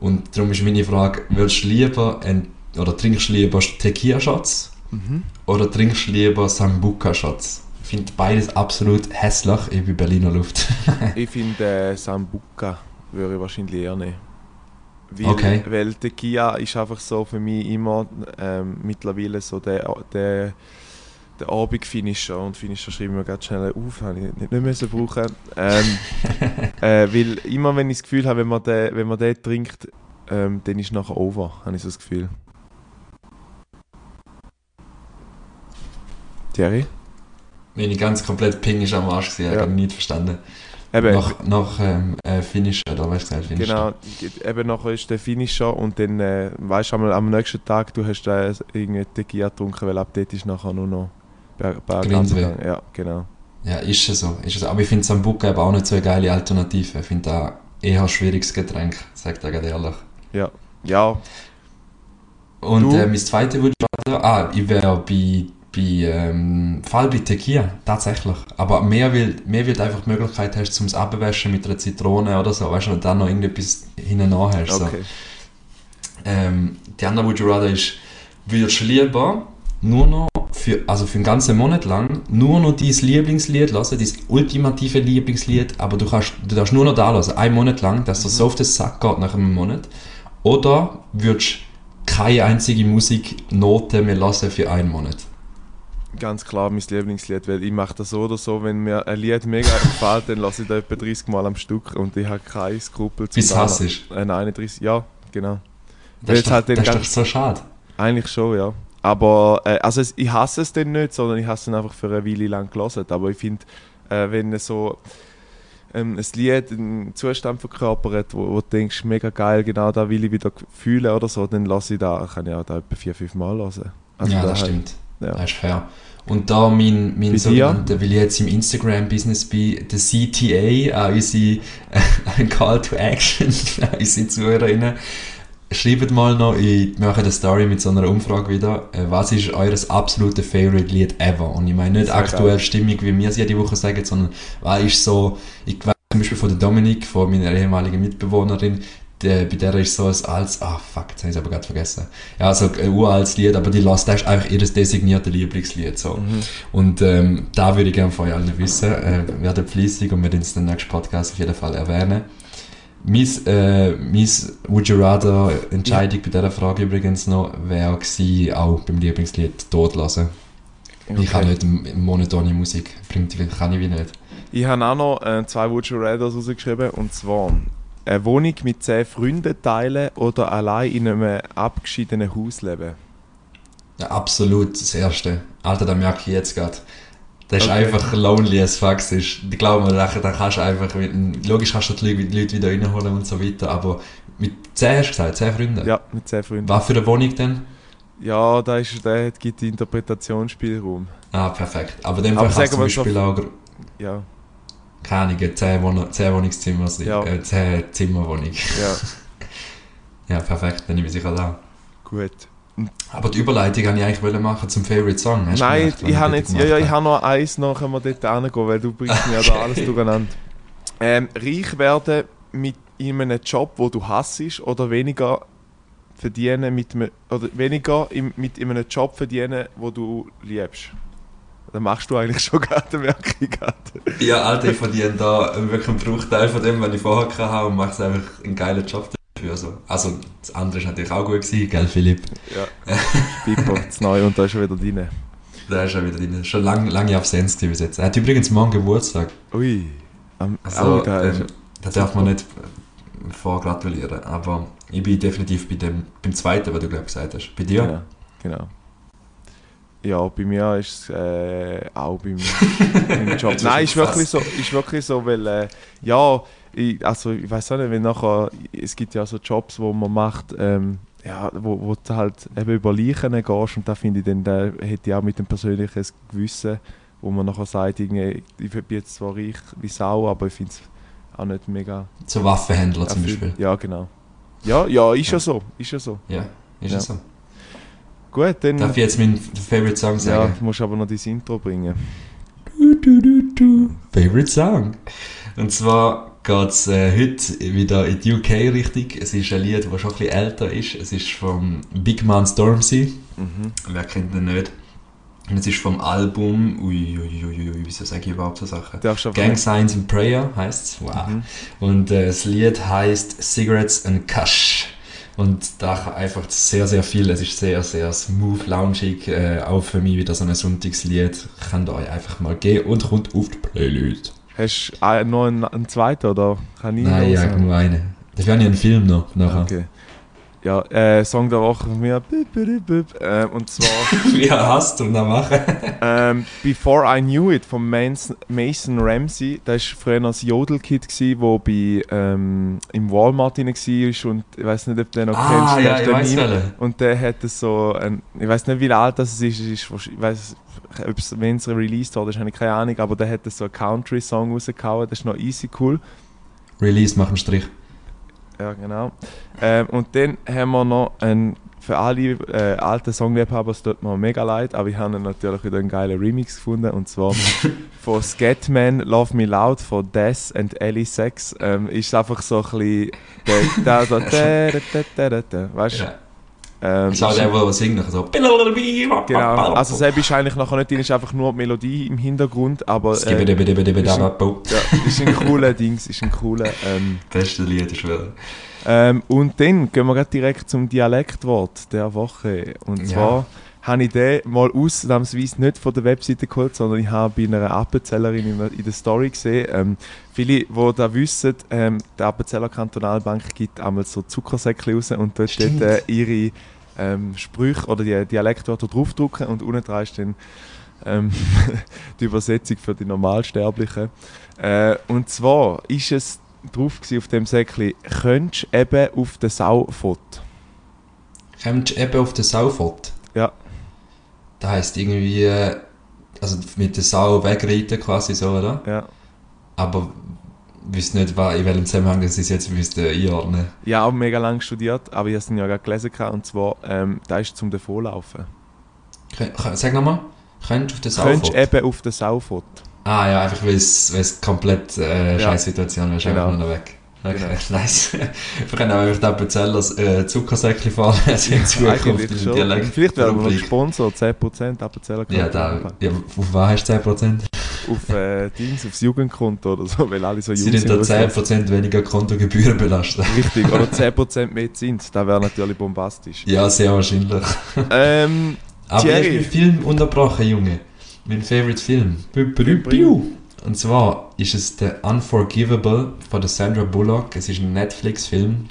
Und darum ist meine Frage, würdest du lieber ein, oder trinkst du lieber Tequila-Shots Mhm. oder trinkst du lieber Sambuca-Shots? Ich finde beides absolut hässlich, ich bin Berliner Luft. *laughs* Ich finde äh, Sambuca würde ich wahrscheinlich eher nehmen. Weil, Okay. weil Kia ist einfach so für mich immer ähm, mittlerweile so der, der, der Abend-Finisher. Und Finisher schreiben wir ganz schnell auf, habe ich nicht, nicht müssen brauchen. Ähm, *laughs* äh, weil immer wenn ich das Gefühl habe, wenn man den, wenn man den trinkt, ähm, dann ist es nachher over, habe ich so das Gefühl. Thierry? Wenn ich ganz komplett ping ist am Arsch gesehen, Ja. habe ich nicht verstanden. Eben, Nach, nach ähm, äh, Finish, oder weißt du gesagt, Finish? Genau, eben nachher ist der Finisher und dann äh, weißt du einmal am nächsten Tag, du hast äh, irgendwie Tequila getrunken, weil ab dort ist nachher nur noch gegangen. Ja, genau. Ja, ist es so. Ist es so. Aber ich finde Sambuca eben auch nicht so eine geile Alternative. Ich finde da eher ein schwieriges Getränk, sag ich dir ganz ehrlich. Ja, ja Und äh, mein zweites würde ich ah, ich wäre bei, bei ähm, Fall bei Tequila, tatsächlich. Aber mehr will, mehr will einfach die Möglichkeit hast, zum Abwaschen mit einer Zitrone oder so, weißt du, und dann noch irgendetwas hinten hast. So. okay. Ähm, die andere Would You Rather ist, würdest du lieber nur noch für, also für einen ganzen Monat lang nur noch dein Lieblingslied lassen, dein ultimative Lieblingslied, aber du, kannst, du darfst nur noch da lassen, einen Monat lang, dass dir so auf den Sack geht nach einem Monat. Oder würdest du keine einzige Musiknote mehr lassen für einen Monat? Ganz klar mein Lieblingslied, weil ich mache das so oder so, wenn mir ein Lied mega *laughs* gefällt, dann lasse ich das etwa 30 Mal am Stück und ich habe keine Skrupel Bis Hass ist. Äh, nein, 31, ja, genau. Das ist, doch, halt das ist doch so schade. Eigentlich schon, ja. Aber äh, also ich hasse es dann nicht, sondern ich hasse es einfach für eine Weile lang gelesen. Aber ich finde, äh, wenn so ähm, ein Lied einen Zustand verkörpert, wo, wo du denkst, mega geil, genau da will ich wieder fühlen oder so, dann lasse ich da, kann ich auch da etwa vier, fünf Mal hören. Also ja, da das halt- stimmt. Ja. Das ist fair. Und da mein, mein sogenannter, weil ich jetzt im Instagram-Business bin, der CTA, auch unsere, ein Call to Action, *laughs* unsere Zuhörerinnen, schreibt mal noch, ich mache eine Story mit so einer Umfrage wieder, äh, was ist eures absolute Favorite Lied ever? Und ich meine nicht aktuell geil. stimmig, wie wir es jede Woche sagen, sondern was ist so, ich weiß zum Beispiel von der Dominik, von meiner ehemaligen Mitbewohnerin, der, bei der ist so ein altes, ah fuck, jetzt habe ich es aber gerade vergessen. Ja, so ein uraltes Lied, aber die das ist einfach ihr designierte Lieblingslied. So. Und ähm, da würde ich gerne von euch allen wissen. Äh, werdet fleissig und wir werden es in den nächsten Podcast auf jeden Fall erwähnen. Mein, äh, mein Would You Rather Entscheidung bei dieser Frage übrigens noch wäre gewesen, auch beim Lieblingslied tot lassen. Ich kann nicht monotone Musik, bringt, kann ich wie nicht. Ich habe auch noch äh, zwei Would You Rathers rausgeschrieben und zwar eine Wohnung mit zehn Freunden teilen oder allein in einem abgeschiedenen Haus leben. Ja, absolut das Erste. Alter, das merke ich jetzt gerade. Das ist Okay. einfach lonely as fuck. Ist, ich glaube mir, da da kannst du einfach, mit, logisch kannst du die Leute die Leute wieder reinholen und so weiter, aber mit 10 hast du gesagt, 10 Freunden. Ja, mit zehn Freunden. Was für eine Wohnung denn? Ja, da ist, hat- gibt Interpretationsspielraum. Ah, perfekt. Aber in dem Aber Fall kann es sagen zum Beispiel auch, Ja, keine Ahnung, 10, Wohn 10 Wohnungszimmer. Ja. Äh, 10 Zimmerwohnung. ja, *laughs* Ja, perfekt, dann nehme ich sicher da. gut. Aber die Überleitung wollte ich eigentlich machen zum Favorite Song. Hast Nein, gemerkt, ich habe jetzt, ja, ja, ich habe? noch eins, noch können wir dort hingehen, weil du bringst mir ja da alles *laughs* durcheinander. Ähm, reich werden mit in einem Job, wo du hassest, oder weniger verdienen mit einem, oder weniger im, mit in einem Job verdienen, wo du liebst. Dann machst du eigentlich schon gerade, ich gerade. Ja, Alter, ich verdiene da wirklich einen Bruchteil von dem, was ich vorher hatte und mache einfach einen geilen Job dafür. So. Also, das andere ist natürlich auch gut gewesen, gell, Philipp? Ja. Pipo, das Neue und da ist schon wieder drin. Da ist er wieder drin. Schon lang, lange Absenz bis jetzt. Er hat übrigens morgen Geburtstag. Ui. Am, Also, ähm, da darf man nicht vorgratulieren. Aber ich bin definitiv bei dem, beim zweiten, was du glaube gesagt hast. Bei dir? Genau, genau. Ja, bei mir ist es äh, auch beim, *laughs* beim Job. Nein, ist wirklich so, ist wirklich so, weil äh, ja, ich, also ich weiß auch nicht, wenn nachher, es gibt ja so Jobs, wo man macht, ähm, ja, wo, wo du halt eben über Leichen gehst und da finde ich dann, da hätte ich auch mit dem persönlichen Gewissen, wo man nachher sagt, irgendwie, ich bin jetzt zwar reich wie Sau, aber ich finde es auch nicht mega Zu Waffenhändler zum. Beispiel. Ja, genau. Ja, ja, ist ja so, ist ja so. Ja, ist Ja. so. Gut, dann Darf ich jetzt meinen Favorite Song ja, sagen? musst aber noch dein Intro bringen. Du, du, du, du. Favorite Song. Und zwar geht es äh, heute wieder in die UK richtig. Es ist ein Lied, das schon ein bisschen älter ist. Es ist vom Big Man Stormzy. Mhm. Wer kennt den nicht? Und es ist vom Album. Ui, ui, ui, ui, wieso sage ich überhaupt so Sachen? Du Gang Signs and Prayer heißt es. Wow. Mhm. Und äh, das Lied heißt Cigarettes and Kush. Und da einfach sehr, sehr viel. Es ist sehr, sehr smooth, loungig. Äh, auch für mich wieder so ein Sonntagslied. Könnt ihr euch einfach mal gehen und kommt auf die Playlist. Hast du noch einen, einen zweiten oder kann ich Nein, ja, nur eine. Dafür habe ich einen Film noch. Nachher. Okay. Ja, äh, Song der Woche von mir. Büb, büb, büb, äh, und zwar *laughs* Wie hast du das machen? ähm, Before I Knew It von Mason, Mason Ramsey. Das war früher ein Jodelkid, der bei, ähm, im Walmart drin war. Und ich weiß nicht, ob du den noch ah, kennst. ja, der ich ist weiß dann. Und der hatte so ein, ich weiß nicht wie alt das ist, ist ich weiß, wenn es released wurde, habe ich keine Ahnung, aber der hat so einen Country-Song rausgehauen, das ist noch easy cool. Release, mach einen Strich. Ja, genau. Ähm, und dann haben wir noch einen, für alle äh, alten Songliebhaber, es tut mir mega leid, aber ich habe natürlich wieder einen geilen Remix gefunden und zwar von Scatman Love Me Loud von Des and Ellie Sex. Ähm, ist einfach so ein bisschen. Der, der, weißt du? Ja. Ähm, Das ist auch der, der singt nachher so. Genau, also selbst ist eigentlich nachher nicht drin, ist einfach nur die Melodie im Hintergrund, aber äh, Skibidi-bidi-bidi-bidi-bidi-bidi. ja, ist ein cooler Dings, ist ein cooler. Ähm, Beste Lied ist wieder. ähm, und dann gehen wir direkt zum Dialektwort der Woche. Und Ja. Habe ich den mal ausnahmsweise nicht von der Webseite geholt, sondern ich habe bei einer Appenzellerin in, der- in der Story gesehen. Ähm, viele, die da wissen, ähm, die Appenzeller Kantonalbank gibt einmal so Zuckersäckchen raus und dort dort, äh, ihre ähm, Sprüche oder die Dialektwörter draufdrucken und unten dran ist dann ähm, *laughs* die Übersetzung für die Normalsterblichen. Äh, und zwar ist es drauf gewesen auf dem Säckchen, könntest eben auf den Sau fort. Kommst du eben auf den Saufort? Ja. Das heisst irgendwie, also mit der Sau wegreiten quasi so, oder? Ja. Aber weiß nicht, in welchem Zusammenhang das ist jetzt müsste einordnen. Ja, auch mega lang studiert, aber ich habe es ja gerade gelesen und zwar, ähm, da ist zum Davonlaufen. Sag nochmal. Könntest du auf den Könntest Saufort? eben auf den Sau fort. Ah ja, einfach weil es, es komplett äh, Ja. Scheißsituation ist, Genau. einfach nur noch weg. Okay, Genau. *laughs* nice. Wir können auch einfach den Appenzellers äh, Zuckersäckchen fahren, also *laughs* in Zukunft in. Dialekt. Vielleicht wir noch Rubrik. Sponsor, 10% Appenzeller Ja, da, ja, auf was hast du 10%? Auf äh, Dings, aufs Jugendkonto oder so, weil alle so Sie jung sind da was das- 10% weniger Kontogebühren belastet. Richtig, oder *laughs* 10% mehr Zins, das wäre natürlich bombastisch. Ja, sehr wahrscheinlich. Ähm, Aber Thierry. ich meinen Film unterbrochen, Junge. Mein Favorite Film. Piu, piu, piu. Und zwar ist es The Unforgivable von der Sandra Bullock. Es ist ein Netflix-Film.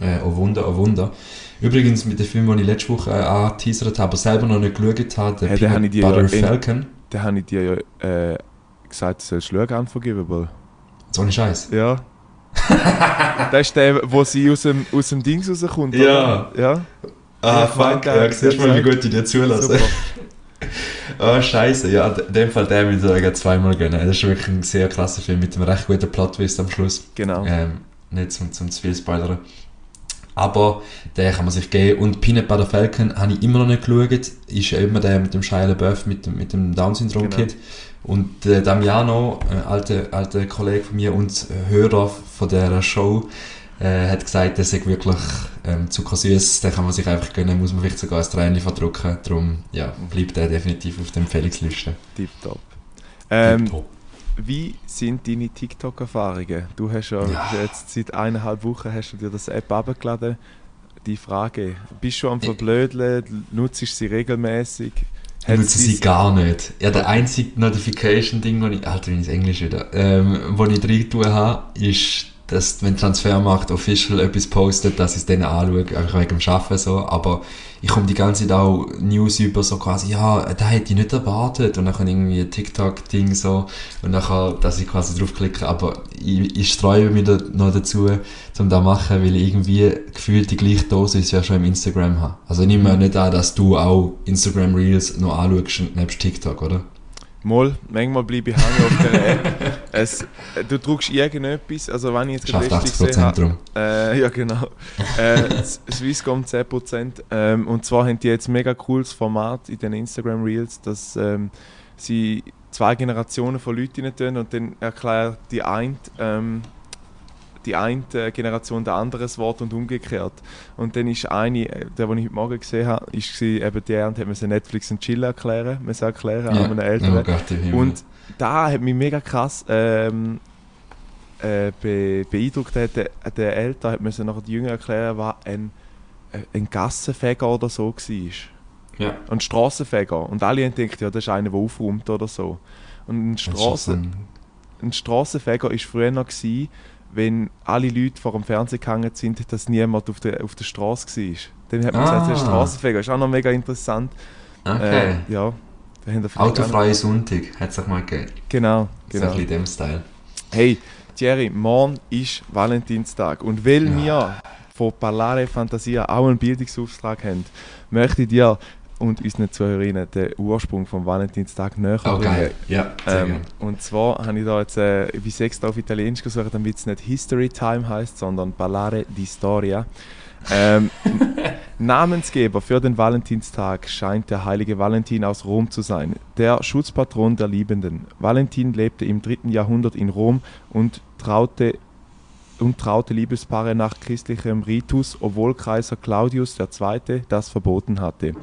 Äh, oh Wunder, oh Wunder. Übrigens mit dem Film, den ich letzte Woche äh, angeteasert habe, aber selber noch nicht geschaut habe, der Ja, den habe Peanut ja Butter in- Falcon. da habe ich dir ja äh, gesagt, du sollst schauen, Unforgivable. So ein Scheiß. Ja. *laughs* das ist der, wo sie aus dem, aus dem Dings rauskommt, Ja. oder? Ja. Ah, Ja, fuck. Ja, siehst du mal, wie gut ich dir zulasse. Super. Ah, scheiße. Ja, in dem Fall der mit sogar zweimal gönnen. Das ist wirklich ein sehr krasser Film mit einem recht guten Plot-Twist am Schluss. Genau. Ähm, nicht zum, zum zu viel spoilern. Aber den kann man sich geben. Und Peanut Butter Falcon habe ich immer noch nicht geschaut. Ist ja immer der mit dem Shia LaBeouf, mit, dem- mit dem Down-Syndrom-Kid. Und äh, Damiano, ein alter, alter Kollege von mir und äh, Hörer von dieser Show, äh, hat gesagt, der sei wirklich ähm, zuckersüß. Den kann man sich einfach gönnen, muss man vielleicht sogar ein Tränchen verdrücken. Darum ja, bleibt der definitiv auf der Empfehlungsliste. Tipptopp. Ähm, Top. wie sind deine TikTok-Erfahrungen? Du hast ja, Ja. jetzt seit eineinhalb Wochen hast du dir das App abgeladen. Die Frage, bist du am Verblödeln? Nutzt du sie regelmäßig? Ich nutze sie gar nicht. Ja, der einzige Notification-Ding, wo ich, Alter, wie ist Englisch wieder, ähm, wo ich drin tun habe, ist, dass, wenn Transfermarkt Official etwas postet, dass ich es dann anschaue, einfach wegen dem Arbeiten so, aber ich komme die ganze Zeit auch News über, so quasi, ja, da hätte ich nicht erwartet, und dann kommt irgendwie ein TikTok-Ding so, und dann, dass ich quasi draufklicke, aber ich, ich streue mich da noch dazu, um das zu machen, weil ich irgendwie gefühlt die gleiche Dosis ja schon im Instagram habe. Also ich nehme nicht an, dass du auch Instagram Reels noch anschaust, nebst TikTok, oder? Mal, manchmal bleibe ich hängen auf der App. *laughs* Es, du druckst irgendetwas, also wenn ich jetzt Schafft letztens 80% gesehen habe, drum. Äh, ja, genau. äh, *laughs* Swisscom 10%. Ähm, und zwar haben die jetzt ein mega cooles Format in den Instagram Reels, dass ähm, sie zwei Generationen von Leuten tun und dann erklärt die eine, ähm, die eine Generation der anderes Wort und umgekehrt. Und dann ist eine, äh, der, den ich heute Morgen gesehen habe, ist eben der und hat mir Netflix und Chill erklären, man erklären, an einem Älteren. Oh Gott. Und da hat mich mega krass ähm, äh, be beeindruckt. Der, der, Älter hat müssen nachher die Jünger erklären, was ein, äh, ein Gassenfeger oder so war. ja. Ein Strassenfeger. Und alle haben gedacht, ja, das ist einer, der aufräumt oder so. Und ein, Strassen, ein- Strassenfeger war früher noch, gewesen, wenn alle Leute vor dem Fernseher gehangen sind, dass niemand auf der, auf der Straße war. Dann hat man gesagt, der Ah. Strassenfeger. Ist auch noch mega interessant. Okay. Äh, ja, Autofreie Sonntag, hat es auch mal gegeben. Genau, So genau. ein bisschen in dem Style. Hey, Thierry, morgen ist Valentinstag. Und weil Ja. wir von Parlare Fantasia auch einen Bildungsauftrag haben, möchte ich dir und unseren Zuhörerinnen den Ursprung vom Valentinstag näher Oh, geil. Ja, Ähm, und zwar habe ich da jetzt äh, wie extra auf Italienisch gesucht, damit es nicht History Time heißt, sondern Ballare di Storia. Ähm, *laughs* Namensgeber für den Valentinstag scheint der heilige Valentin aus Rom zu sein, der Schutzpatron der Liebenden. Valentin lebte im 3. Jahrhundert in Rom und traute und traute Liebespaare nach christlichem Ritus, obwohl Kaiser Claudius II. das verboten hatte.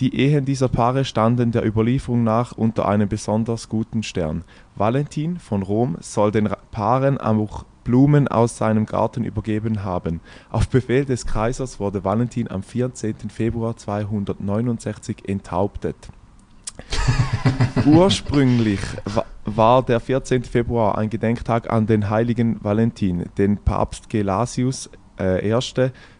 Die Ehen dieser Paare standen der Überlieferung nach unter einem besonders guten Stern. Valentin von Rom soll den Paaren auch Blumen aus seinem Garten übergeben haben. Auf Befehl des Kaisers wurde Valentin am 14. Februar 269 enthauptet. *laughs* Ursprünglich wa- war der 14. Februar ein Gedenktag an den heiligen Valentin, den Papst Gelasius äh, I.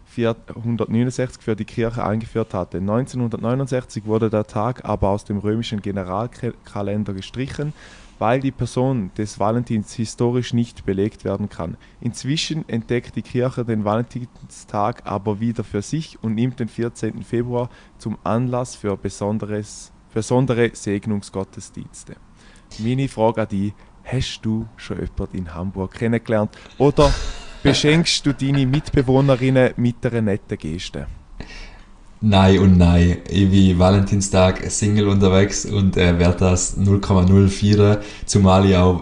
469 für die Kirche eingeführt hatte. 1969 wurde der Tag aber aus dem römischen Generalkalender gestrichen, weil die Person des Valentins historisch nicht belegt werden kann. Inzwischen entdeckt die Kirche den Valentinstag aber wieder für sich und nimmt den 14. Februar zum Anlass für besonderes, besondere Segnungsgottesdienste. Meine Frage an dich, hast du schon jemanden in Hamburg kennengelernt oder beschenkst du deine Mitbewohnerinnen mit einer netten Geste? Nein und nein. Ich bin Valentinstag Single unterwegs und äh, werde das 0,0 feiern, zumal ich auch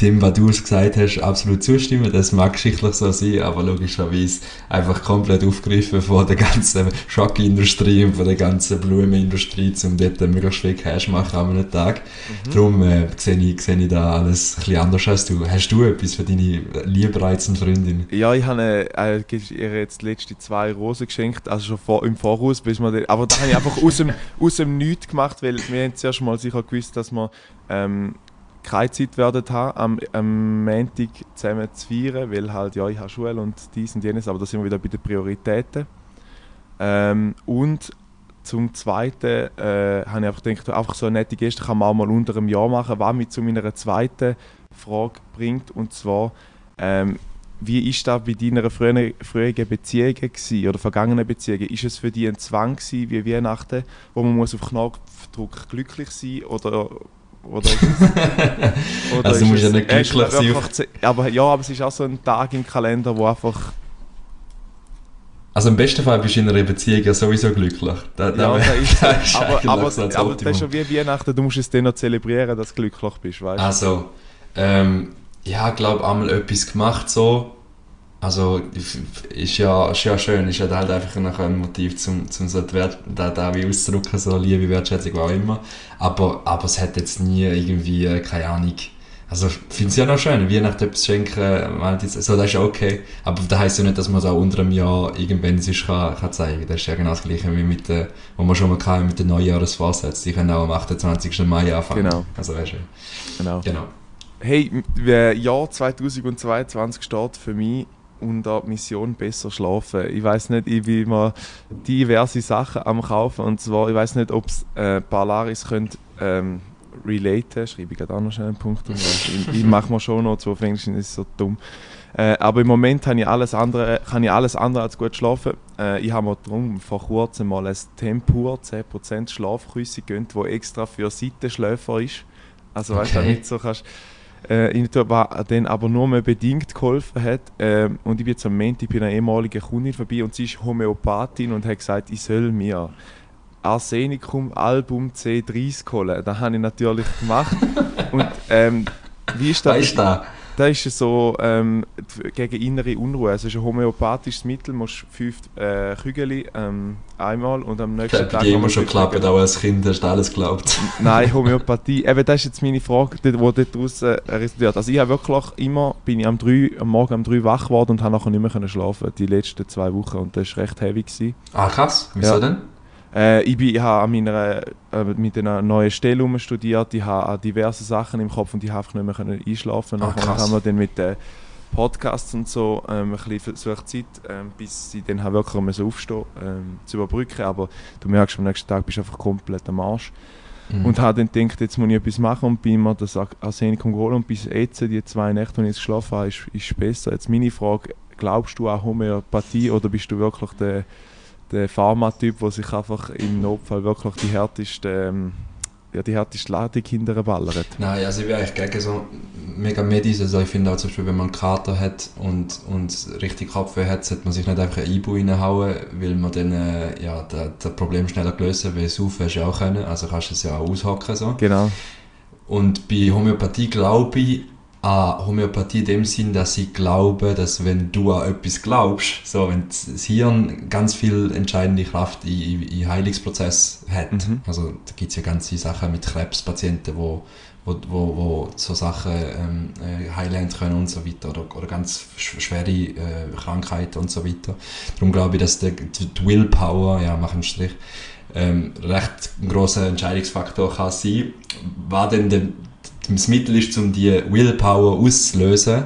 dem, was du gesagt hast, absolut zustimmen. Das mag geschichtlich so sein, aber logischerweise einfach komplett aufgegriffen von der ganzen Schockindustrie und von der ganzen Blumenindustrie, um dort möglichst viel Cash machen an einem Tag. Mhm. Darum äh, sehe, ich, sehe ich da alles ein bisschen anders als du. Hast du etwas für deine liebreizende Freundin? Ja, ich habe äh, ihr jetzt die letzten zwei Rosen geschenkt, also schon vor, im Voraus, bis man aber da habe ich einfach aus dem, aus dem Nichts gemacht, weil wir haben zuerst mal sicher gewusst, dass wir ähm, keine Zeit werden haben, am, am Montag zusammen zu feiern, weil halt, ja, ich habe Schule und dies und jenes, aber da sind wir wieder bei den Prioritäten. Ähm, und zum Zweiten äh, habe ich einfach gedacht, einfach so eine nette Geste kann man auch mal unter einem Jahr machen, was mich zu meiner zweiten Frage bringt, und zwar, ähm, wie ist das bei deiner früheren, früheren Beziehung gewesen, oder vergangenen Beziehungen? Ist es für dich ein Zwang gewesen, wie Weihnachten, wo man muss auf Knopfdruck glücklich sein oder oder, *laughs* oder also du musst ja nicht glücklich sein. aber, ja, aber es ist auch so ein Tag im Kalender, wo einfach... Also im besten Fall bist du in einer Beziehung ja sowieso glücklich. Da, da ja, da *laughs* ist, da ist aber, aber, so aber das ist schon wie Weihnachten, du musst es dann noch zelebrieren, dass du glücklich bist, weißt du? Also, ähm, ja, ich glaube, einmal etwas gemacht so, also ist ja, ist ja schön, ist ja halt einfach ein Motiv, um zum so Wert, da, da wie auszudrücken, so Liebe, Wertschätzung, was auch immer. Aber, aber es hat jetzt nie irgendwie, äh, keine Ahnung, also ich finde es ja noch schön, Weihnachten etwas schenken, so, das ist ja okay. Aber das heisst ja nicht, dass man es auch unter einem Jahr irgendwann sich kann, kann zeigen kann. Das ist ja genau das gleiche wie mit der, wo man schon mal kann, mit den Neujahresvorsätzen. Die können auch am 28. Mai anfangen. Genau. Also weißt du. Genau. genau. Hey, Jahr 2022 steht für mich unter Mission besser schlafen. Ich weiß nicht, ich bin immer diverse Sachen am kaufen und zwar, ich weiß nicht, ob es äh, Polaris könnt ähm, relaten, schreibe ich gerade auch noch schnell einen Punkt. *laughs* ich, ich mache mir schon noch, zu auf Englisch ist so dumm. Äh, aber im Moment habe ich alles andere, kann ich alles andere als gut schlafen. Äh, ich habe mir darum vor kurzem mal ein Tempur 10% Schlafküsse gegönnt, wo extra für Seitenschläfer ist. Also okay. weißt du, nicht so kannst äh, ihnen dann aber nur mehr bedingt geholfen hat. Äh, und ich bin jetzt am Montag bei einer ehemaligen Kundin vorbei und sie ist Homöopathin und hat gesagt, ich soll mir Arsenicum Album C30 holen. Das habe ich natürlich gemacht. *laughs* und ähm, wie ist das? Weißt du? Das ist so ähm, gegen innere Unruhe. Es ist ein homöopathisches Mittel, du musst fünf äh, Kügel ähm, einmal und am nächsten ich Tag... Ich immer schon geklappt, aber als Kind hast du alles geglaubt. *laughs* Nein, Homöopathie. Eben, das ist jetzt meine Frage, die daraus äh, resultiert. Also ich habe wirklich immer, bin ich am, 3, am Morgen um 3 wach geworden und habe nachher nicht mehr schlafen die letzten zwei Wochen und das war recht heavy. Gewesen. Ah krass, wieso ja. denn? Äh, ich, bin, ich habe an meiner, äh, mit einer neuen Stelle studiert, ich habe diverse Sachen im Kopf und ich habe einfach nicht mehr einschlafen können. Dann haben wir dann mit den Podcasts und so ähm, ein bisschen versucht, Zeit, ähm, bis sie dann wirklich müssen aufstehen ähm, zu überbrücken. Aber du merkst, am nächsten Tag bist du einfach komplett am Arsch. Mhm. Und habe dann gedacht, jetzt muss ich etwas machen und bin mir das Arsenicum geholt und bis jetzt, die zwei Nächte, die ich jetzt geschlafen habe, ist, ist besser. Jetzt meine Frage, glaubst du an Homöopathie oder bist du wirklich der der Pharma-Typ, der sich einfach im Notfall wirklich die härteste, ähm, ja, die härteste Ladung hinterher ballert. Nein, also ich bin eigentlich gegen so mega Medis. Also ich finde auch zum Beispiel, wenn man einen Kater hat und, und richtig Kopfweh hat, sollte man sich nicht einfach ein Ibu reinhauen, weil man dann äh, ja, das Problem schneller lösen weil saufen hast du auch können, also kannst du es ja auch aushocken. So. Genau. Und bei Homöopathie glaube ich, an Homöopathie in dem Sinn, dass ich glaube, dass wenn du an etwas glaubst, so wenn das Hirn ganz viel entscheidende Kraft in, in Heilungsprozess hat. Mhm. Also da gibt es ja ganze Sachen mit Krebspatienten, wo, wo, wo, wo so Sachen ähm, äh, heilen können und so weiter oder, oder ganz schwere äh, Krankheiten und so weiter. Darum glaube ich, dass der, die Willpower, ja, mach einen Strich, ähm, recht ein großer Entscheidungsfaktor kann sein. Was denn der, das Mittel ist, um die Willpower auszulösen,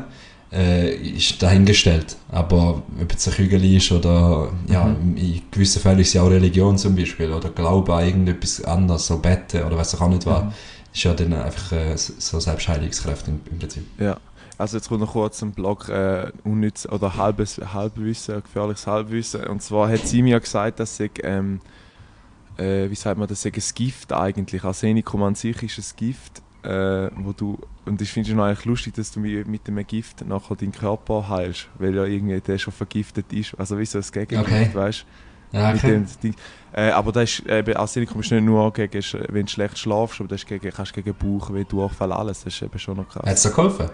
äh, ist dahingestellt. Aber ob es ein Kügel ist oder ja, Mhm. in gewissen Fällen ist es ja auch Religion zum Beispiel oder Glaube an irgendetwas anderes, so Betten oder was auch nicht was, Mhm. ist ja dann einfach äh, so Selbstheilungskräfte im, im Prinzip. Ja. Also jetzt kommt noch kurz ein Blog äh, unnütz oder halbes Halbwissen, gefährliches Halbwissen. Und zwar hat sie mir gesagt, dass sie ähm, äh, wie sagt man, das sei ein Gift eigentlich. Arsenikum an sich ist ein Gift, äh, wo du und ich finde es eigentlich lustig, dass du mit, dem Gift nachher deinen Körper heilst, weil ja irgendwie der schon vergiftet ist. Also wie so ein Gegengift, Okay. weißt Ja, okay. dem, die, äh, aber das ist, eben, Arsenikum ist nicht nur gegen, wenn du schlecht schlafst, aber das ist gegen, kannst gegen Bauchweh, Durchfall, alles. Das ist eben schon noch krass. Hat es dir geholfen?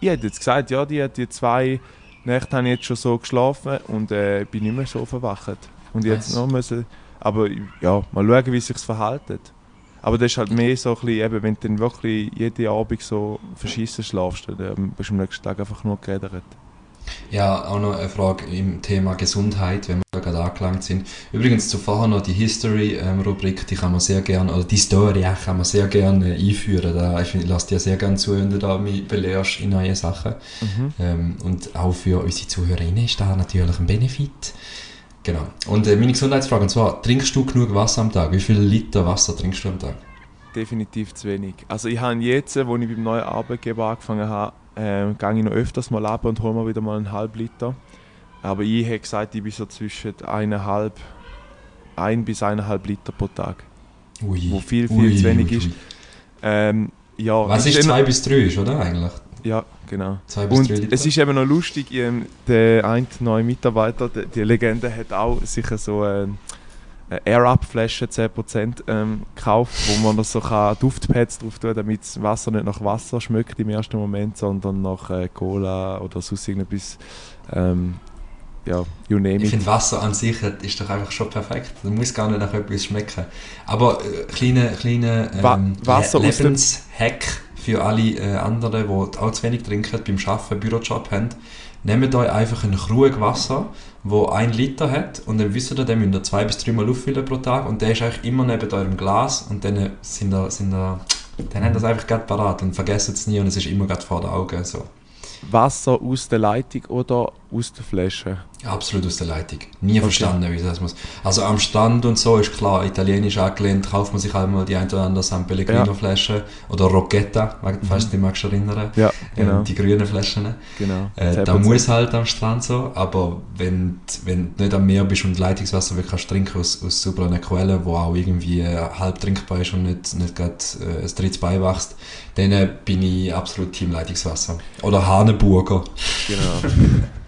Ich hätte jetzt gesagt, ja, die, die zwei Nächte habe ich jetzt schon so geschlafen und äh, bin nicht mehr so verwacht. Und jetzt Nice. noch müssen, aber ja, mal schauen, wie sich verhält. Aber das ist halt mehr so ein bisschen, eben, wenn du dann wirklich jeden Abend so verschissen schlafst, dann ähm, bist du am nächsten Tag einfach nur gerädert. Ja, auch noch eine Frage im Thema Gesundheit, wenn wir da gerade angelangt sind. Übrigens zuvor noch die History-Rubrik, die kann man sehr gerne, oder die Story kann man sehr gerne einführen. Da, ich lasse dir sehr gerne zu, wenn du da mich belehrst in neue Sachen. Ähm, und auch für unsere Zuhörerinnen ist da natürlich ein Benefit. Genau. Und äh, meine Gesundheitsfrage, und zwar, trinkst du genug Wasser am Tag? Wie viele Liter Wasser trinkst du am Tag? Definitiv zu wenig. Also ich habe jetzt, als ich beim neuen Arbeitgeber angefangen habe, äh, gehe ich noch öfters mal ab und hole mir wieder mal einen halben Liter. Aber ich hätte gesagt, ich bin so zwischen eineinhalb, ein bis eineinhalb Liter pro Tag. Ui. Wo viel, viel zu wenig ui, ist. ui. Ähm, ja, Was ist 2 bis 3 ist, oder eigentlich? Ja, genau. 2 bis Und 3 Liter? es ist eben noch lustig, der eine neue Mitarbeiter, die, die Legende, hat auch sicher so ähm, eine Air-Up-Flasche 10% ähm, gekauft, wo man noch so kann Duftpads drauf tun damit das Wasser nicht nach Wasser schmeckt im ersten Moment, sondern nach äh, Cola oder sonst irgendetwas. Ähm, ja, you name Ich finde Wasser an sich ist doch einfach schon perfekt. Du muss gar nicht nach etwas schmecken. Aber äh, kleine, kleine Wa- ähm, Wasser Lebenshack für alle äh, anderen, die auch zu wenig trinken, beim Arbeiten, Bürojob haben. Nehmt euch einfach einen Krug Wasser, wo ein Liter hat und dann wisst ihr, den müsst ihr zwei bis dreimal auffüllen pro Tag und der ist eigentlich immer neben eurem Glas und dann sind ihr, sind ihr, dann habt ihr es einfach gerade parat und vergesst es nie und es ist immer gerade vor den Augen. So. Wasser aus der Leitung oder aus der Flasche? Absolut aus der Leitung. Nie verstanden, wie das muss. Also am Stand und so ist klar, italienisch angelehnt, kauft man sich einmal die ein oder andere San Pellegrino-Flasche oder Rocchetta, falls du dich magst erinnern. Ja, genau. Ähm, die grünen Flaschen. genau. Äh, da 10%. muss halt am Strand so, aber wenn, wenn du nicht am Meer bist und Leitungswasser wirklich kannst trinken aus, aus sauberen Quellen, wo auch irgendwie äh, halb trinkbar ist und nicht, nicht gerade äh, ein drittes Bein wächst, dann äh, bin ich absolut Team Leitungswasser. Oder Haneburger. Genau. *laughs*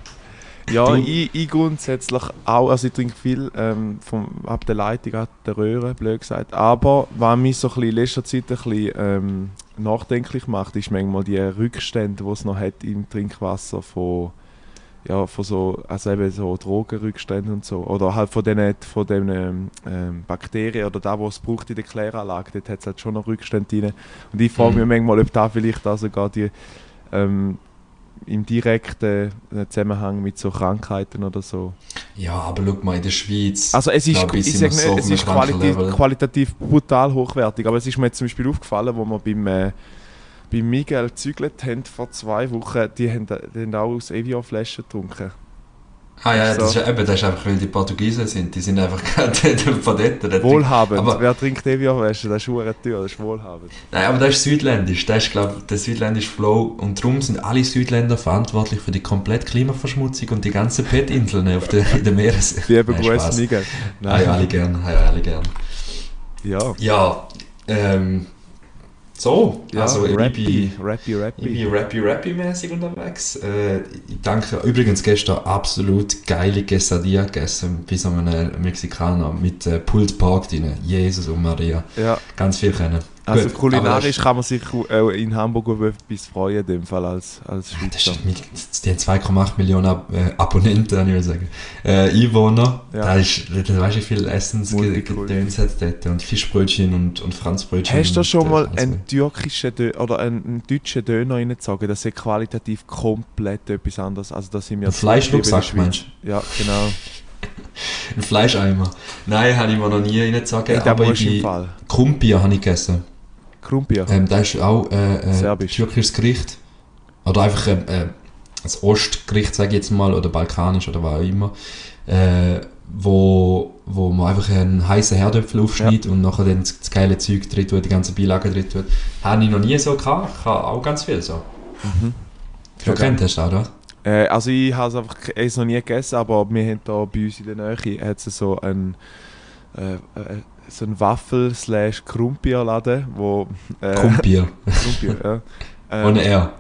ja, ich, ich grundsätzlich auch, also ich trinke viel ähm, vom, ab der Leitung, ab der Röhre, blöd gesagt. Aber was mich so ein bisschen in letzter Zeit ein bisschen ähm, nachdenklich macht, ist manchmal die Rückstände, die es noch hat im Trinkwasser von, ja, von so, also eben so Drogenrückständen und so. Oder halt von den, von den ähm, ähm, Bakterien oder da, wo es braucht in der Kläranlage, dort hat es halt schon noch Rückstände drin. Und ich frage mich Mhm. manchmal, ob da vielleicht auch sogar die ähm, im direkten äh, Zusammenhang mit so Krankheiten oder so. Ja, aber schau mal, in der Schweiz. Also es ist, ich du sag noch nicht, es ist qualitativ, qualitativ brutal hochwertig, aber es ist mir jetzt zum Beispiel aufgefallen, wo wir beim, äh, beim Miguel gezügelt haben vor zwei Wochen, die haben, die haben auch aus Evian-Flaschen getrunken. Ah ja, das So. ist, eben, das ist einfach, weil die Portugiesen sind. Die sind einfach *laughs* gerade von dort. Wohlhabend. Aber- Wer trinkt Evian-Flaschen? Das ist hure teuer, das ist wohlhabend. Nein, aber das ist südländisch. Das ist, glaube ich, der südländische Flow. Und darum sind alle Südländer verantwortlich für die komplette Klimaverschmutzung und die ganzen PET-Inseln auf der, in der Meeres. *laughs* Liebe Grüße. Miguel. Nein, alle gern, haben alle gern. Ja, Ja, ähm, so, ja also ich Rappy, bin, Rappy, ich Rappy. bin rappy-rappy-mäßig unterwegs. Äh, ich danke übrigens gestern absolut geile Quesadilla gegessen, wie so ein Mexikaner mit äh, Pulled Pork drin. Jesus und Maria. Ja, Ganz viel können. Also Gut, kulinarisch kann man sich äh, in Hamburg auf etwas freuen, in dem Fall als, als Schweizer. mit, die haben 2,8 Millionen Ab äh, Abonnenten, kann ich sagen. Äh, Einwohner. Ja. Da ist, da weißt du, wie viel. Essensgedöns hat dort. Und Fischbrötchen und, und Franzbrötchen. Hast du schon äh, mal einen türkischen Dö oder einen, einen deutschen Döner reingezogen? Das ist qualitativ komplett etwas anderes. Also das sind wir Fleischrucksack, meinst Ja, genau. *laughs* Ein Fleischeimer. Nein, habe ich mir noch nie reingezogen. Aber ich du bin Fall. Krumpir habe ich gegessen. Krumpir. Ähm, das ist auch äh, äh, türkisches Gericht. Oder einfach, äh, äh, das Ostgericht, sage ich jetzt mal, oder balkanisch oder was auch immer, äh, wo, wo man einfach einen heißen Herdöpfel aufschneidet und nachher dann das, geile Zeug drin tut, die ganze Beilage drin tut. Habe ich noch nie so gehabt, ich habe auch ganz viel so. Mhm. Schon kennt hast du auch, oder? Äh, also ich habe es einfach ich es noch nie gegessen, aber wir haben da bei uns in der Nähe hat's so ein äh, äh, so ein Waffel slash Krumpierladen, wo äh, Kumpier. Krumpier, ja. *laughs* Ähm, Ohne R.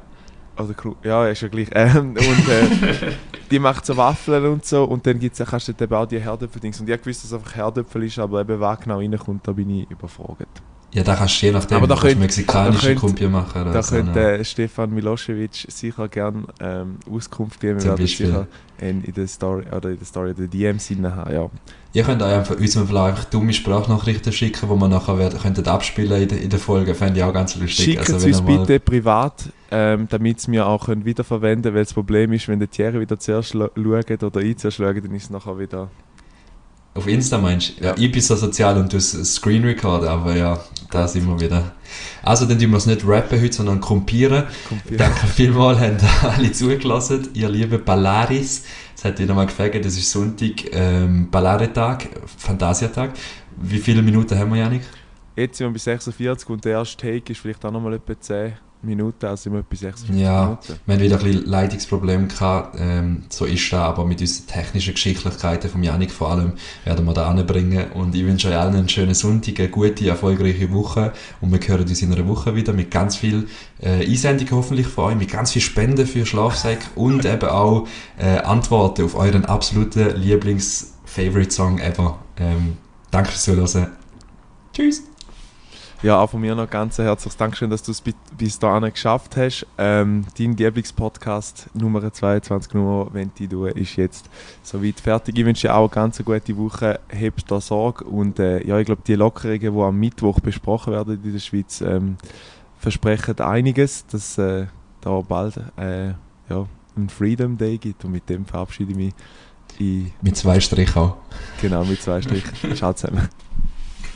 Also, Kru- ja, ist ja gleich. Ähm, und äh, *laughs* die macht so Waffeln und so und dann gibt's, kannst du eben auch die Herdöpfel-Dings. Und ich gewusst, dass es einfach Herdöpfel ist, aber eben was genau reinkommt, da bin ich überfragt. Ja, da kannst du je nachdem, Aber da könnt- mexikanische da könnt- Kumpier machen. Da so, könnte ne? äh, Stefan Milosevic sicher gerne ähm, Auskunft geben. Wir Zum werden sicher in, in der Story oder in der Story der DMs haben, ja. Ihr könnt euch einfach unserem Verlag einfach dumme Sprachnachrichten schicken, die wir nachher werden, könnten abspielen in der, in der Folge. Fände ich auch ganz lustig. Schickt Also, es wenn uns bitte privat, ähm, damit wir auch können wiederverwenden können, weil das Problem ist, wenn der Thierry wieder zuerst schaut oder ich zuerst schaue, dann ist es nachher wieder... Auf Insta meinst du? Ja, ich bin so sozial und du Screen Record, aber ja, da sind wir wieder. Also, dann tun wir es nicht rappen heute, sondern kompieren. Kommt Danke vielmals, *laughs* haben alle zugelassen, ihr lieben Ballaris. Es hat wieder mal gefragt, das ist Sonntag, ähm, Ballare-Tag, Phantasiatag. Wie viele Minuten haben wir, Janik? Jetzt sind wir bei 46 und der erste Take ist vielleicht auch nochmal etwa 10 Minuten, also sind wir bei 46 Ja. Minuten. Wir haben wieder ein bisschen Leitungsprobleme gehabt, ähm, so ist das, aber mit unseren technischen Geschicklichkeiten vom Janik vor allem werden wir da anbringen und ich wünsche euch allen einen schönen Sonntag, eine gute, erfolgreiche Woche und wir hören uns in einer Woche wieder mit ganz viel äh, Einsendungen hoffentlich von euch, mit ganz viel Spenden für Schlafsack *laughs* und eben auch äh, Antworten auf euren absoluten Lieblings-Favorite-Song ever. Ähm, danke fürs Zuhören. Tschüss! Ja, auch von mir noch ganz ein herzliches Dankeschön, dass du es bi- bis dahin geschafft hast. Ähm, dein Lieblingspodcast Nummer 22 Nummer Venti du ist jetzt soweit fertig. Ich wünsche dir auch eine ganz gute Woche. Habt da Sorge und äh, ja, ich glaube, die Lockerungen, die am Mittwoch besprochen werden in der Schweiz, ähm, versprechen einiges, dass äh, da bald äh, ja, ein Freedom Day gibt und mit dem verabschiede ich mich Mit zwei Strichen auch. genau mit zwei Strichen. *laughs* Ciao zusammen.